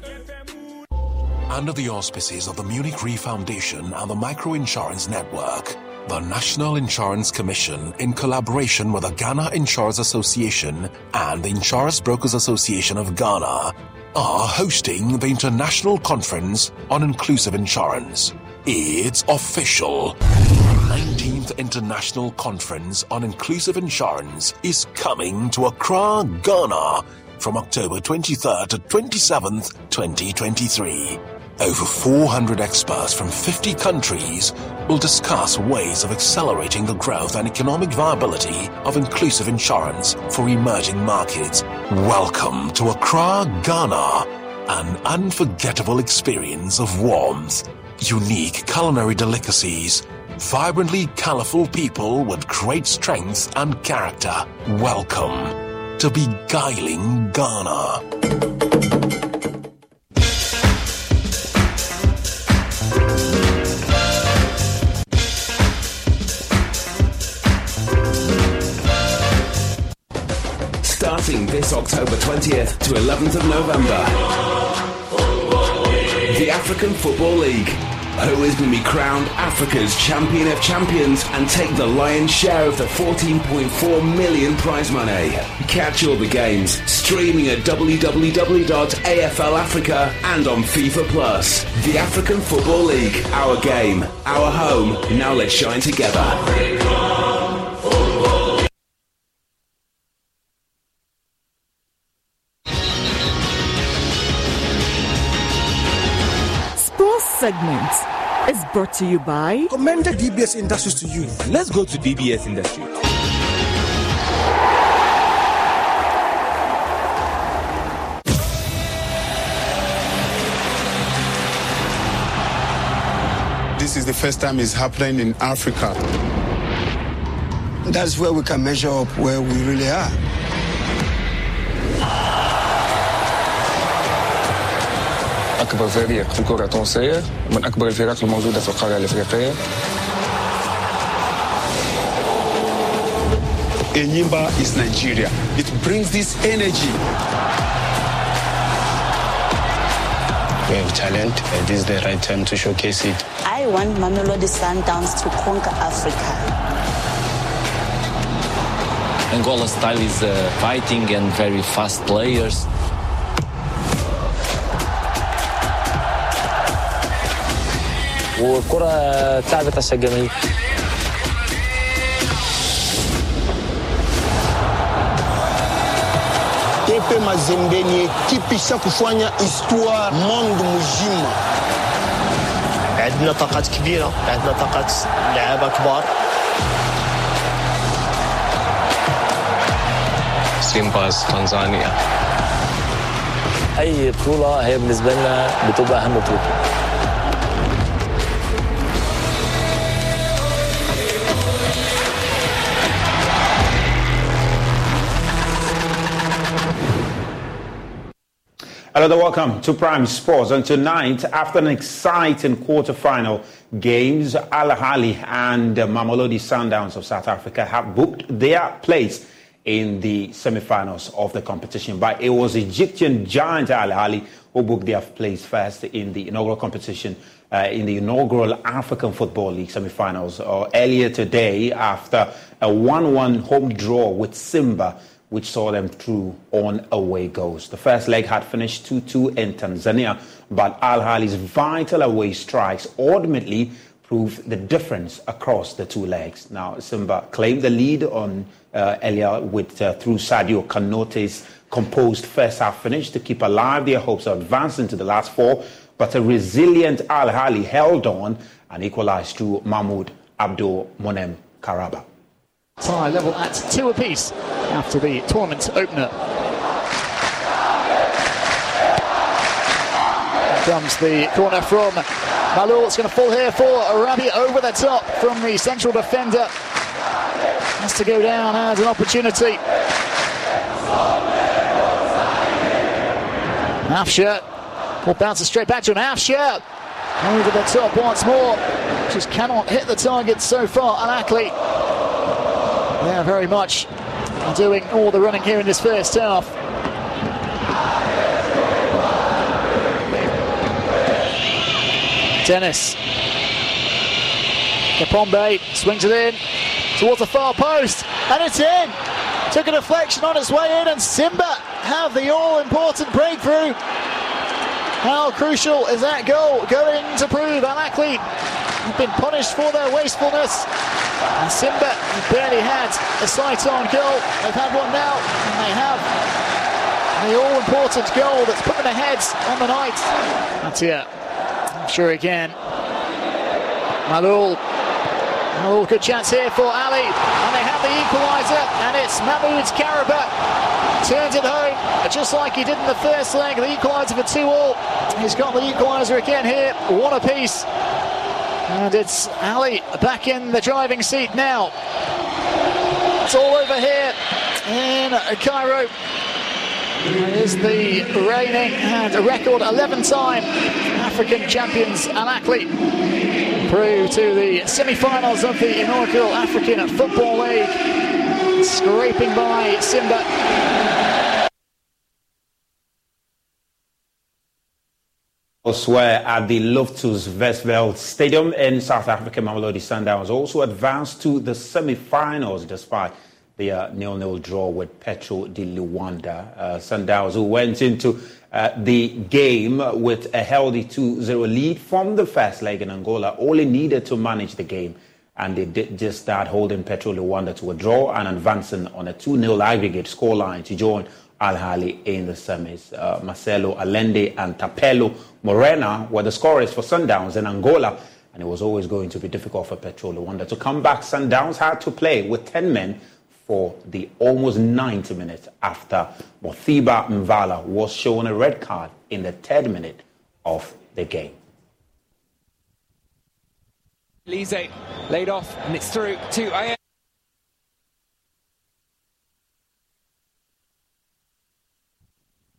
Under the auspices of the Munich Re Foundation and the Micro Insurance Network, the National Insurance Commission, in collaboration with the Ghana Insurers Association and the Insurance Brokers Association of Ghana, are hosting the International Conference on Inclusive Insurance. It's official. 19th International Conference on Inclusive Insurance is coming to Accra, Ghana from October 23rd to 27th, 2023. Over 400 experts from 50 countries will discuss ways of accelerating the growth and economic viability of inclusive insurance for emerging markets. Welcome to Accra, Ghana, an unforgettable experience of warmth, unique culinary delicacies, vibrantly colorful people with great strength and character. Welcome to beguiling Ghana. Starting this October 20th to 11th of November. The African Football League. Who is going to be crowned Africa's champion of champions and take the lion's share of the 14.4 million prize money? Catch all the games streaming at www.aflafrica and on FIFA Plus. The African Football League, our game, our home. Now let's shine together. Segment is brought to you by Commended DBS Industries to you. Let's go to DBS Industries. This is the first time it's happening in Africa. That's where we can measure up where we really are. أكبر فريق في الكرة التونسية من أكبر الفرق الموجودة في القارة الأفريقية Enyimba is Nigeria. It brings this energy. We have talent, and this is the right time to showcase it. I want Mamelodi Sundowns to conquer Africa. Angola style is uh, fighting and very fast players. والكرة تعبت على الجماهير TP Mazembe ni ekipi isha kufanya histoire monde mzima. عندنا طاقات كبيرة عندنا طاقات لعابة كبار. سيمباز تنزانيا أي بطولة هي بالنسبة لنا بتبقى أهم بطولة. Hello, welcome to Prime Sports. And tonight, after an exciting quarter-final games, Al Ahly and Mamelodi Sundowns of South Africa have booked their place in the semi-finals of the competition. But it was Egyptian giant Al Ahly who booked their place first in the inaugural competition uh, in the inaugural African Football League semi-finals uh, earlier today after a 1-1 home draw with Simba which saw them through on away goals. The first leg had finished 2 2 in Tanzania, but Al Ahly's vital away strikes ultimately proved the difference across the two legs. Now, Simba claimed the lead on uh, with uh, through Sadio Kanouté's composed first half finish to keep alive their hopes of advancing to the last four. But a resilient Al Ahly held on and equalised through Mahmoud Abdul Monem Kahraba. Tie level at two apiece after the tournament opener. Comes the corner from Maaloul. It's going to fall here for Arabi over the top from the central defender. Has to go down as an opportunity. Afsha will bounce it straight back to an Afsha. Over the top once more. Just cannot hit the target so far. Al Ahly. Yeah, very much doing all the running here in this first half. Dennis. Kapombe swings it in towards the far post, and it's in. Took a deflection on its way in, and Simba have the all-important breakthrough. How crucial is that goal going to prove? Al Ahly have been punished for their wastefulness. And Simba barely had a sight on goal. They've had one now, and they have the all-important goal that's put them ahead on the night. That's it. I'm sure again. Maaloul. Oh, good chance here for Ali. And they have the equaliser. And it's Mahmoud Kahraba. Turns it home, just like he did in the first leg. The equaliser for 2 all. He's got the equaliser again here. One apiece. And it's Ali back in the driving seat now. It's all over here in Cairo. Is the reigning and record 11 time African champions Al Ahly through to the semi finals of the inaugural African Football League. Scraping by Simba. Elsewhere at the Loftus Versfeld Stadium in South Africa, Mamelodi Sundowns also advanced to the semi-finals despite the uh, nil-nil draw with Petro de Luanda. Uh, Sundowns who went into uh, the game with a healthy 2-0 lead from the first leg in Angola, only needed to manage the game and they did just start holding Petro Luanda to a draw and advancing on a 2-0 aggregate scoreline to join Al Ahly in the semis. Uh, Marcelo Allende and Thapelo Morena were the scorers for Sundowns in Angola, and it was always going to be difficult for Petro Luanda to come back. Sundowns had to play with 10 men for the almost 90 minutes after Mothobi Mvala was shown a red card in the third minute of the game. Lise laid off, and it's through to I.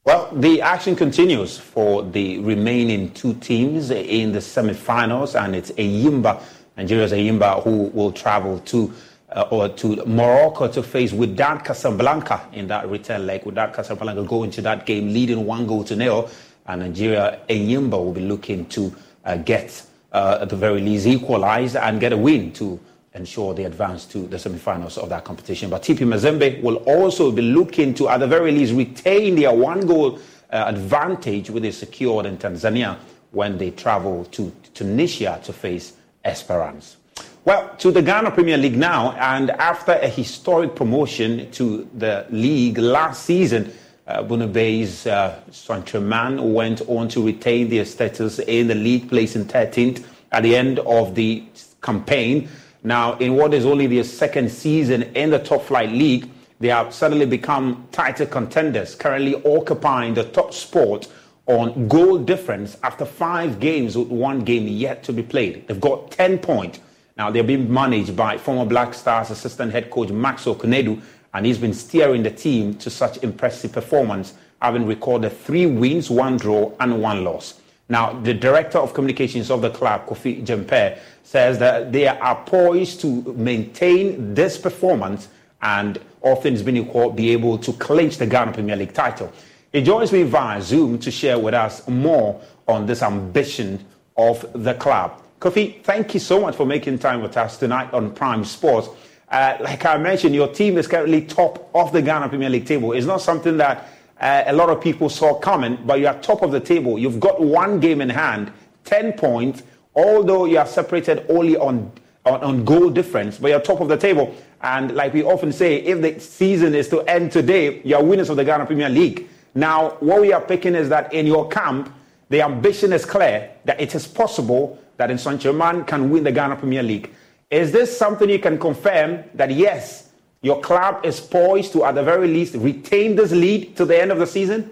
Well, the action continues for the remaining two teams in the semi-finals, and it's Enyimba, Nigeria's Enyimba, who will travel to uh, or to Morocco to face Wydad Casablanca in that return leg. Wydad Casablanca go into that game leading one goal to nil, and Nigeria Enyimba will be looking to uh, get uh, at the very least equalize and get a win to ensure they advance to the semi-finals of that competition. But TP Mazembe will also be looking to, at the very least, retain their one-goal uh, advantage with they secured in Tanzania when they travel to Tunisia to face Esperance. Well, to the Ghana Premier League now, and after a historic promotion to the league last season, uh, Bunubei's uh, Saint-Germain went on to retain their status in the league, placing 13th at the end of the campaign. Now, in what is only their second season in the top flight league, they have suddenly become title contenders, currently occupying the top spot on goal difference after five games with one game yet to be played. They've got 10 points. Now, they're being managed by former Black Stars assistant head coach Maxwell Konadu, and he's been steering the team to such impressive performance, having recorded three wins, one draw, and one loss. Now, the director of communications of the club, Kofi Gyampe, says that they are poised to maintain this performance and, all things being equal, be able to clinch the Ghana Premier League title. He joins me via Zoom to share with us more on this ambition of the club. Kofi, thank you so much for making time with us tonight on Prime Sports. Uh, like I mentioned, your team is currently top of the Ghana Premier League table. It's not something that uh, a lot of people saw coming, but you are top of the table. You've got one game in hand, 10 points, although you are separated only on, on, on goal difference, but you're top of the table. And like we often say, if the season is to end today, you are winners of the Ghana Premier League. Now, what we are picking is that in your camp, the ambition is clear that it is possible that Nsoatreman German can win the Ghana Premier League. Is this something you can confirm that yes, your club is poised to, at the very least, retain this lead to the end of the season?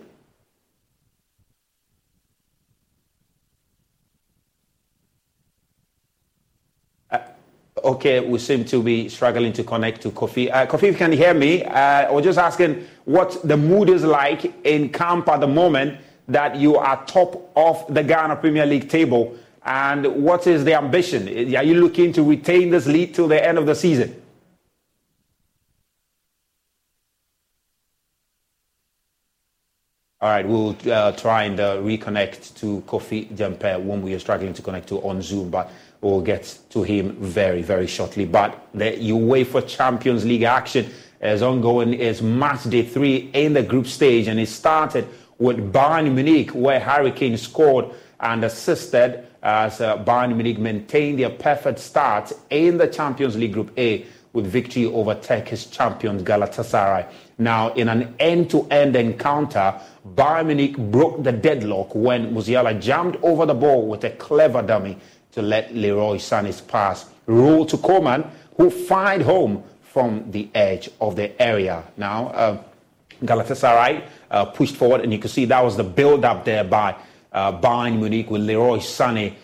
Uh, okay, we seem to be struggling to connect to Kofi. Uh, Kofi, if you can hear me, uh, I was just asking what the mood is like in camp at the moment that you are top of the Ghana Premier League table. And what is the ambition? Are you looking to retain this lead till the end of the season? All right, we'll uh, try and uh, reconnect to Kofi Gyampe when we are struggling to connect to on Zoom, but we'll get to him very, very shortly. But the UEFA Champions League action is ongoing. It's match day three in the group stage, and it started with Bayern Munich, where Harry Kane scored and assisted as uh, Bayern Munich maintained their perfect start in the Champions League Group A with victory over Turkish champions Galatasaray. Now, in an end-to-end encounter, Bayern Munich broke the deadlock when Musiala jammed over the ball with a clever dummy to let Leroy Sané's pass roll to Coman, who fired home from the edge of the area. Now, uh, Galatasaray uh, pushed forward, and you can see that was the build-up there by uh, Bayern Munich with Leroy Sané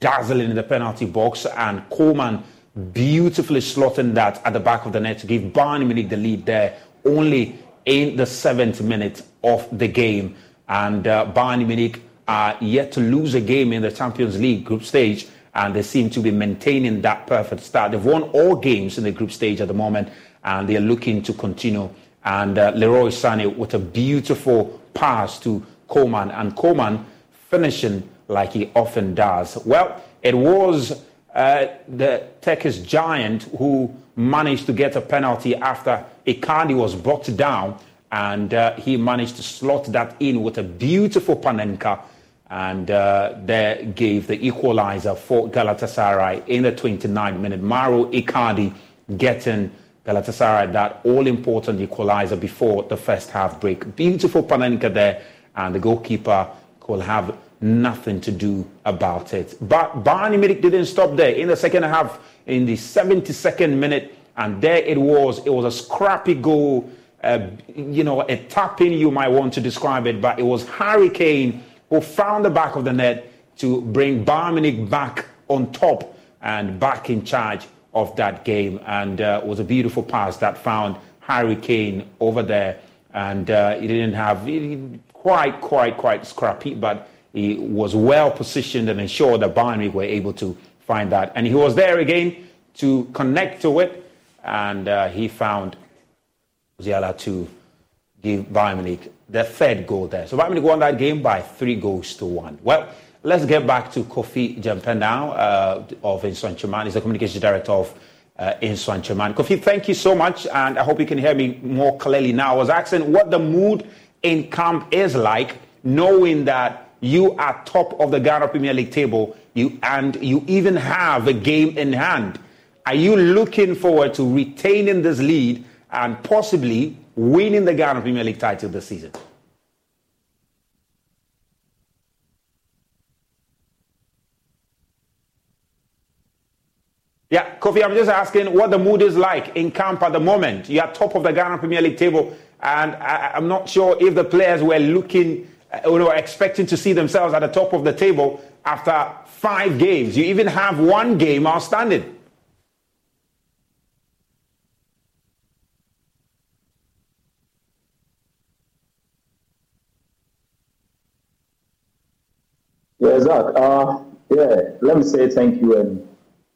dazzling in the penalty box and Coman beautifully slotting that at the back of the net to give Bayern Munich the lead there only in the seventh minute of the game. And uh, Bayern Munich are yet to lose a game in the Champions League group stage, and they seem to be maintaining that perfect start. They've won all games in the group stage at the moment, and they're looking to continue. And uh, Leroy Sané with a beautiful pass to Coman, and Coman finishing like he often does. Well, it was uh, the Turkish giant who managed to get a penalty after Icardi was brought down, and uh, he managed to slot that in with a beautiful Panenka, and uh, they gave the equalizer for Galatasaray in the 29th minute. Mauro Icardi getting Galatasaray that all-important equalizer before the first half break. Beautiful Panenka there, and the goalkeeper could have nothing to do about it. But Bayern Munich didn't stop there. In the second half, in the 72nd minute, and there it was. It was a scrappy goal, uh, you know, a tapping you might want to describe it, but it was Harry Kane who found the back of the net to bring Munich back on top and back in charge of that game. And uh, it was a beautiful pass that found Harry Kane over there. And uh, he didn't have quite, quite, quite scrappy, but he was well positioned and ensured that Bayern were able to find that. And he was there again to connect to it, and uh, he found Musiala to give Bayern the third goal there. So Bayern won that game by three goals to one. Well, let's get back to Kofi Gyampe now uh, of Nsoatreman. He's the communications director of uh, Nsoatreman. Kofi, thank you so much, and I hope you can hear me more clearly now. I was asking what the mood in camp is like, knowing that you are top of the Ghana Premier League table, you, and you even have a game in hand. Are you looking forward to retaining this lead and possibly winning the Ghana Premier League title this season? Yeah, Kofi, I'm just asking what the mood is like in camp at the moment. You are top of the Ghana Premier League table, and I, am not sure if the players were looking you know, expecting to see themselves at the top of the table after five games. You even have one game outstanding. Yeah, Zach. Uh, yeah, let me say thank you and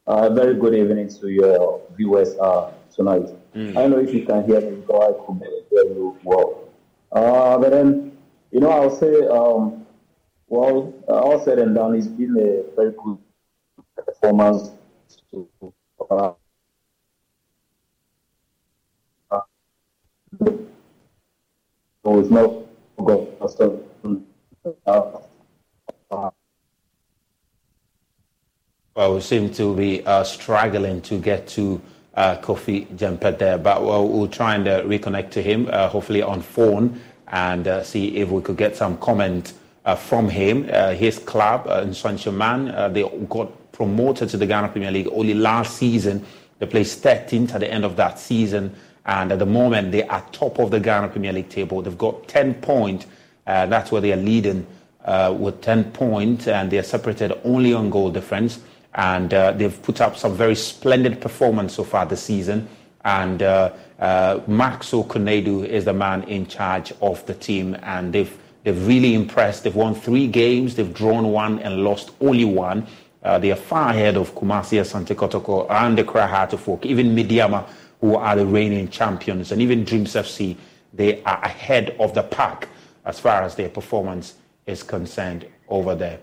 uh, very good evening to your viewers uh, tonight. Mm. I don't know if you can hear me because I could hear you well. Uh, but then you know, I'll say, um, well, all said and done, it's been a very good performance. To, uh, so it's not good. Uh, well, we seem to be uh, struggling to get to uh, Kofi Gyampe there, but we'll, we'll try and uh, reconnect to him, uh, hopefully on phone, and uh, see if we could get some comment uh, from him. his club, uh, Man, they got promoted to the Ghana Premier League only last season. They placed 13th at the end of that season, and at the moment they are top of the Ghana Premier League table. They've got 10 points. that's where they are leading with 10 points, and they are separated only on goal difference and uh, they've put up some very splendid performance so far this season. And uh, uh, Maxo Konadu is the man in charge of the team, and they've they've really impressed. They've won three games, they've drawn one and lost only one. Uh, they are far ahead of Kumasi Asante Kotoko and the of Oak, even Medeama, who are the reigning champions, and even Dreams FC. They are ahead of the pack as far as their performance is concerned over there.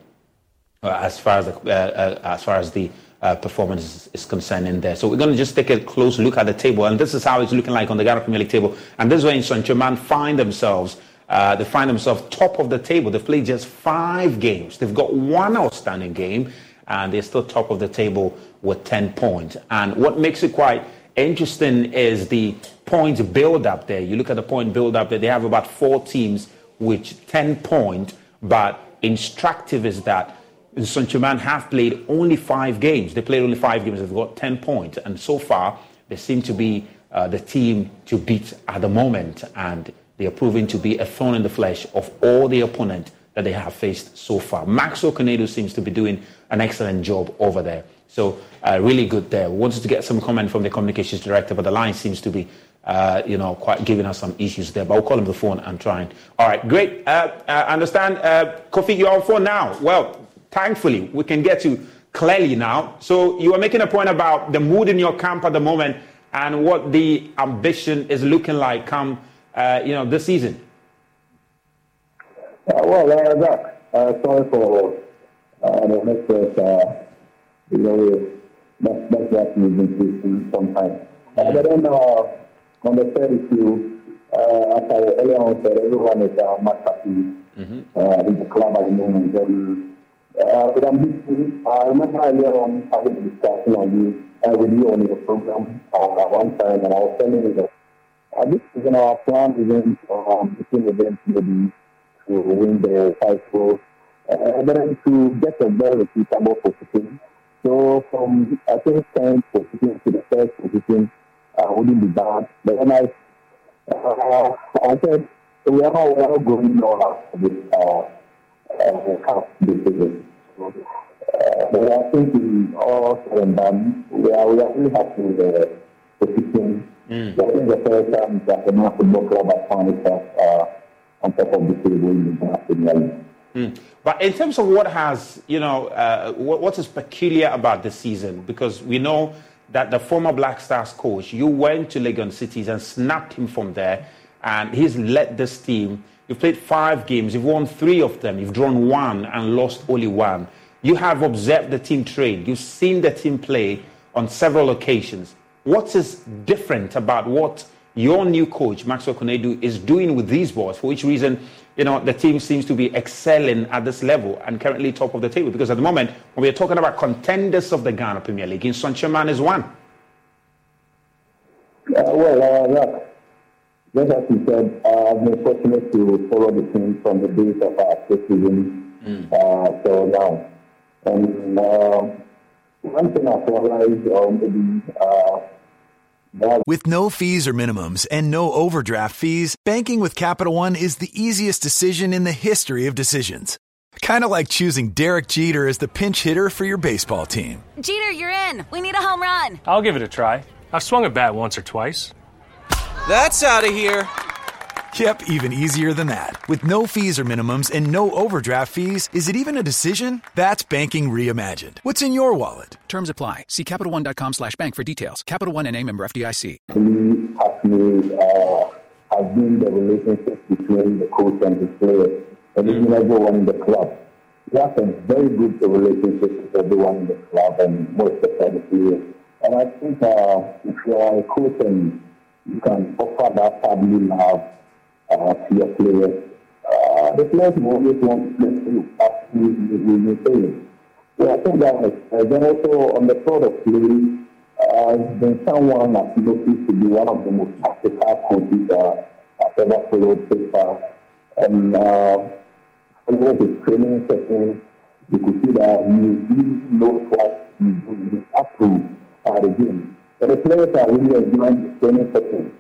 Uh, as far as the, uh, uh, as far as the uh, performance is, is, concerned in there. So we're going to just take a close look at the table, and this is how it's looking like on the Ghana Premier League table. And this is where Germain find themselves. Uh, they find themselves top of the table. They've played just five games. They've got one outstanding game, and they're still top of the table with 10 points. And what makes it quite interesting is the point build up there. You look at the point build up there, they have about four teams with 10 points, but instructive is that Saint-Germain have played only five games. They played only five games. They've got 10 points. And so far, they seem to be uh, the team to beat at the moment. And they are proving to be a thorn in the flesh of all the opponent that they have faced so far. Max Okonedo seems to be doing an excellent job over there. So, uh, really good there. We wanted to get some comment from the communications director, but the line seems to be, uh, you know, quite giving us some issues there. But we'll call him the phone and try and. All right, great. Uh, I uh, understand. Uh, Kofi, you're on phone now. Well, thankfully, we can get to clearly now. So you were making a point about the mood in your camp at the moment and what the ambition is looking like come, uh, you know, this season. Uh, well, uh, Zach, uh, sorry for uh, the message. Uh, you know, that's, that's what we've been through sometimes. Uh, but then uh, on the third issue, uh, as I earlier on said, everyone is uh, much happy mm-hmm. uh, in the club at the moment. And, uh, but I'm just, I remember earlier on having a discussion on you, with you on your program uh, at one time, and I was telling you that uh, this is in our plan event, um, between events maybe to win the title, uh, and then to get a very repeatable position. So from, I think, 10th position to the first position uh, wouldn't be bad. But then I, uh, I said, we are not, we are not going all out with uh, uh, decision. So, uh, but I think in all said and done, we are, we are really happy with the position. Mm. I think the first time that the North Football Club has found itself uh, on top of the table in the Premier League. Mm. But in terms of what has, you know, uh, what, what is peculiar about this season, because we know that the former Black Stars coach, you went to Legon Cities and snapped him from there, and he's led this team You've played five games, you've won three of them, you've drawn one and lost only one. You have observed the team train, you've seen the team play on several occasions. What is different about what your new coach, Maxwell Konadu, is doing with these boys? For which reason, you know, the team seems to be excelling at this level and currently top of the table? Because at the moment, when we're talking about contenders of the Ghana Premier League, in Nsoatreman is one. Uh, well, uh, just as you said, uh, I've been fortunate to follow the team from the days of our first season mm. uh, till now. And uh, one thing I realized, or maybe uh, with no fees or minimums and no overdraft fees, banking with Capital One is the easiest decision in the history of decisions. Kind of like choosing Derek Jeter as the pinch hitter for your baseball team. Jeter, you're in. We need a home run. I'll give it a try. I've swung a bat once or twice. That's out of here. Yep, even easier than that. With no fees or minimums and no overdraft fees, is it even a decision? That's banking reimagined. What's in your wallet? Terms apply. See CapitalOne.com slash bank for details. Capital One and a member FDIC. Really happy uh, has been the relationship between the coach and the players and even everyone in the club. We have a very good relationship with everyone in the club and most of the players. And I think uh, if you are a coach and you can offer that family love uh, to your players. Uh, the players will always want to play you we, we, we say. Yeah, I think that uh, then also on the sort of play, uh, been someone that noticed to be one of the most tactical coaches uh, I've ever followed so far. And uh, following his training sessions, you could see that he really knows what he's doing. He's up to the game. The players are really the training sessions.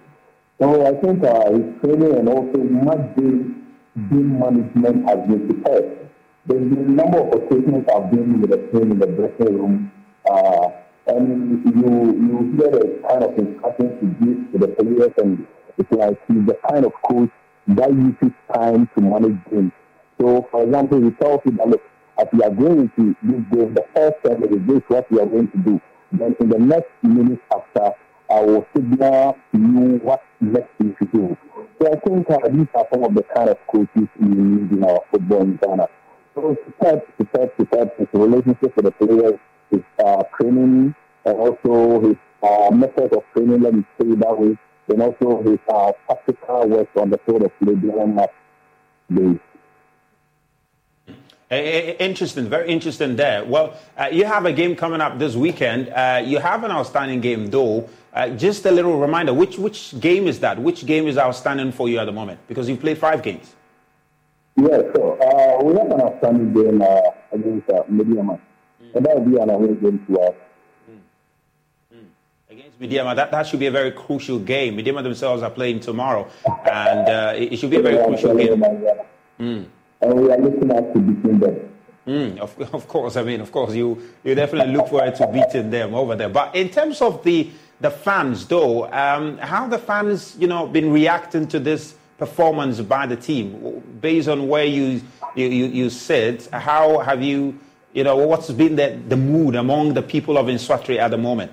So I think uh, his training and also much game, game management has been prepared. There's been a number of occasions I've been with the team in the dressing room, uh, and you you hear the kind of instructions he gives to the players, and it's like he's the kind of coach that uses time to manage games. So, for example, he tells you that look, as we are going into this game, the first ten minutes, this what we are going to do. Then in the next minutes after, I will signal to you what next thing to do. So I think uh, these are some of the kind of coaches we need in our football in Ghana. So prepared, prepared, prepared. His relationship with the players, his uh, training, and also his uh, method of training, let me say that way, and also his uh, practical work on the field of play during match days. Interesting, very interesting there. Well, uh, you have a game coming up this weekend. Uh, you have an outstanding game, though. Uh, just a little reminder: which which game is that? Which game is outstanding for you at the moment? Because you've played five games. Yeah, so uh, we have an outstanding game uh, against uh. Mm. And that will be an away game to us. Mm. Mm. Against Medeama, that, that should be a very crucial game. Medeama themselves are playing tomorrow, and uh, it, it, should be a very yeah, crucial game. Mm. And we are looking at to beating them. Mm, of, of course, I mean, of course, you, you definitely look forward to beating them over there. But in terms of the, the fans, though, um, how the fans, you know, been reacting to this performance by the team based on where you you, you, you sit how have you you know what's been the, the mood among the people of Nsawatri at the moment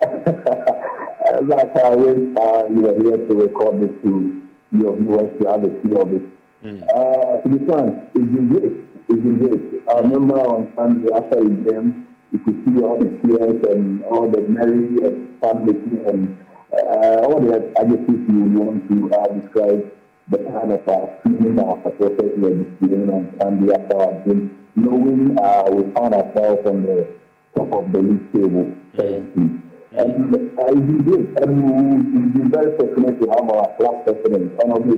like I wish uh, you were here to record this to your viewers to have a feel of it mm. uh, to be frank it's been great it's been great I remember on Sunday after the game you could see all the tears and all the merry and fun and uh, all the adjectives you want to uh, describe the kind of uh, feeling our supporters were displaying on Sunday after our game, knowing uh, we found ourselves on the top of the league table currently. And uh, it's been good. And we've been very fortunate to have our club president, Honorable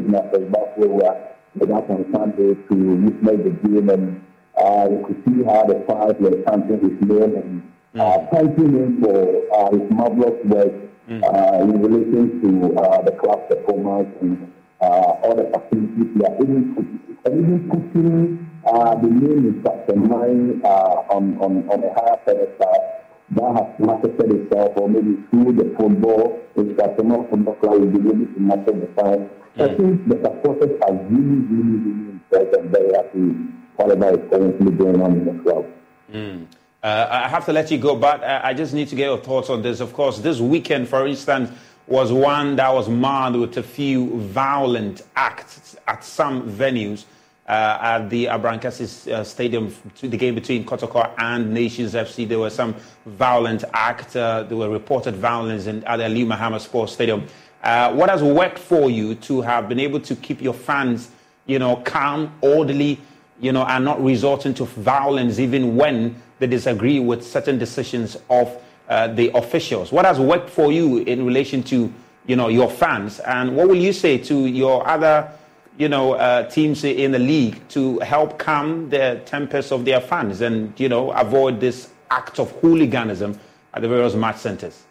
With us on Sunday to witness the game and uh, we could see how the fans were chanting his name and uh, thanking him for uh, his marvelous work mm. uh, in relation to uh, the club performance and uh, all the facilities we are able to, and even putting uh, the name in such a mind uh, on, on, on a higher pedestal that has marketed itself or maybe through the football, Customer Football Club will be able to market the fine. I think the supporters are really, really, really and very happy whatever is currently going on in the club. Mm. Uh, I have to let you go, but uh, I just need to get your thoughts on this. Of course, this weekend, for instance, was one that was marred with a few violent acts at some venues uh, at the Abrankese uh, Stadium, the game between Kotoko and Nations FC. There were some violent acts. Uh, there were reported violence in, at the Aliu Mahama Sports Stadium. Uh, what has worked for you to have been able to keep your fans, you know, calm, orderly, you know, and not resorting to violence even when they disagree with certain decisions of uh, the officials. What has worked for you in relation to you know your fans, and what will you say to your other you know uh, teams in the league to help calm the tempers of their fans and you know avoid this act of hooliganism at the various match centers?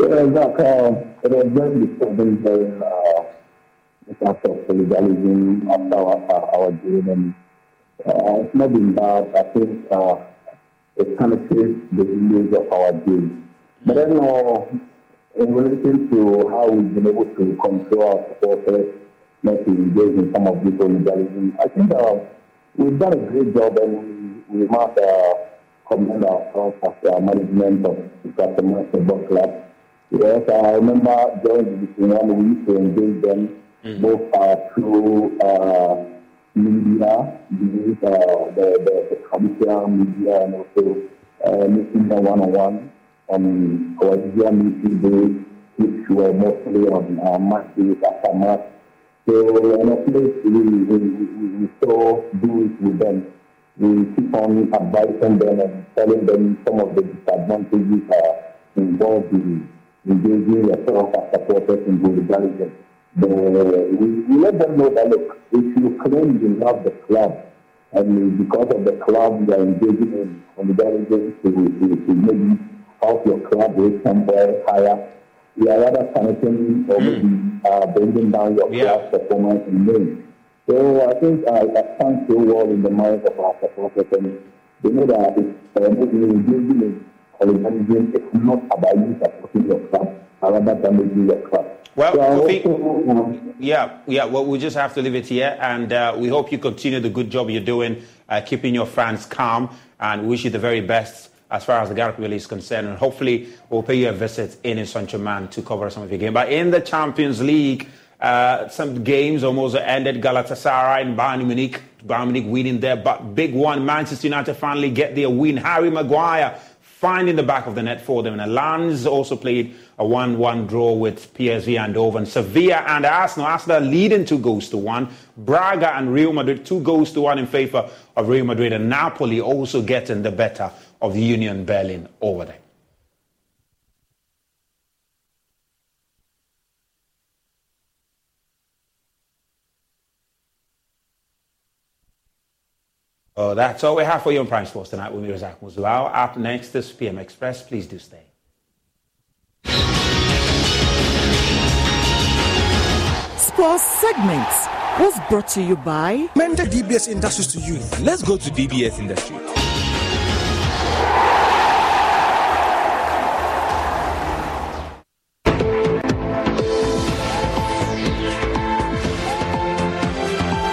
Yeah, Zach, uh, it was very disturbing during uh, this act of hooliganism after our, our game and uh, it's not been bad. I think uh, it kind of shapes the image of our game. But then, uh, in relation to how we've been able to control our supporters not to engage in some of this legalism, I think uh, we've done a great job and we, we must uh, commend ourselves as the management of the Football Club. Yes, I remember during the 1, we used to engage them mm-hmm. both uh, through uh, media, the, uh, the, the, the traditional media and also uh, meeting them one-on-one on our media meeting days, which were mostly on uh, match days after match. So, and at least we, we, we, we do it with them. we keep on advising them and telling them some of the disadvantages are involved in engaging yourself as supporters in hooliganism. The, we, we let them know that, look, if you claim you love the club, and because of the club you are engaging in hooliganism to, to, to maybe help your club reach somewhere higher, you are rather punishing or maybe uh, bringing down your Yeah. club's performance in name. So I think uh, it stands so well in the minds of our supporters and they know that it's uh, maybe engaging in hooliganism is not about you supporting your club, rather damaging your club. Well, so Kofi- also, um, Yeah, yeah. Well, we just have to leave it here, and uh, we hope you continue the good job you're doing, uh, keeping your fans calm, and wish you the very best as far as the Ghana Premier League is concerned. And hopefully, we'll pay you a visit in Saint-Germain to cover some of your game. But in the Champions League, uh, some games almost ended. Galatasaray and Bayern Munich, Bayern Munich winning there, but big one. Manchester United finally get their win. Harry Maguire finding the back of the net for them. And Lens also played a 1-1 draw with PSV and Eindhoven. Sevilla and Arsenal. Arsenal leading two goals to one. Braga and Real Madrid, two goals to one in favor of Real Madrid. And Napoli also getting the better of Union Berlin over there. Oh, that's all we have for you on Prime Sports tonight with me, Razak Muzlao. Up next is PM Express. Please do stay. Sports segments was brought to you by Mender DBS Industries to you. Let's go to DBS Industries.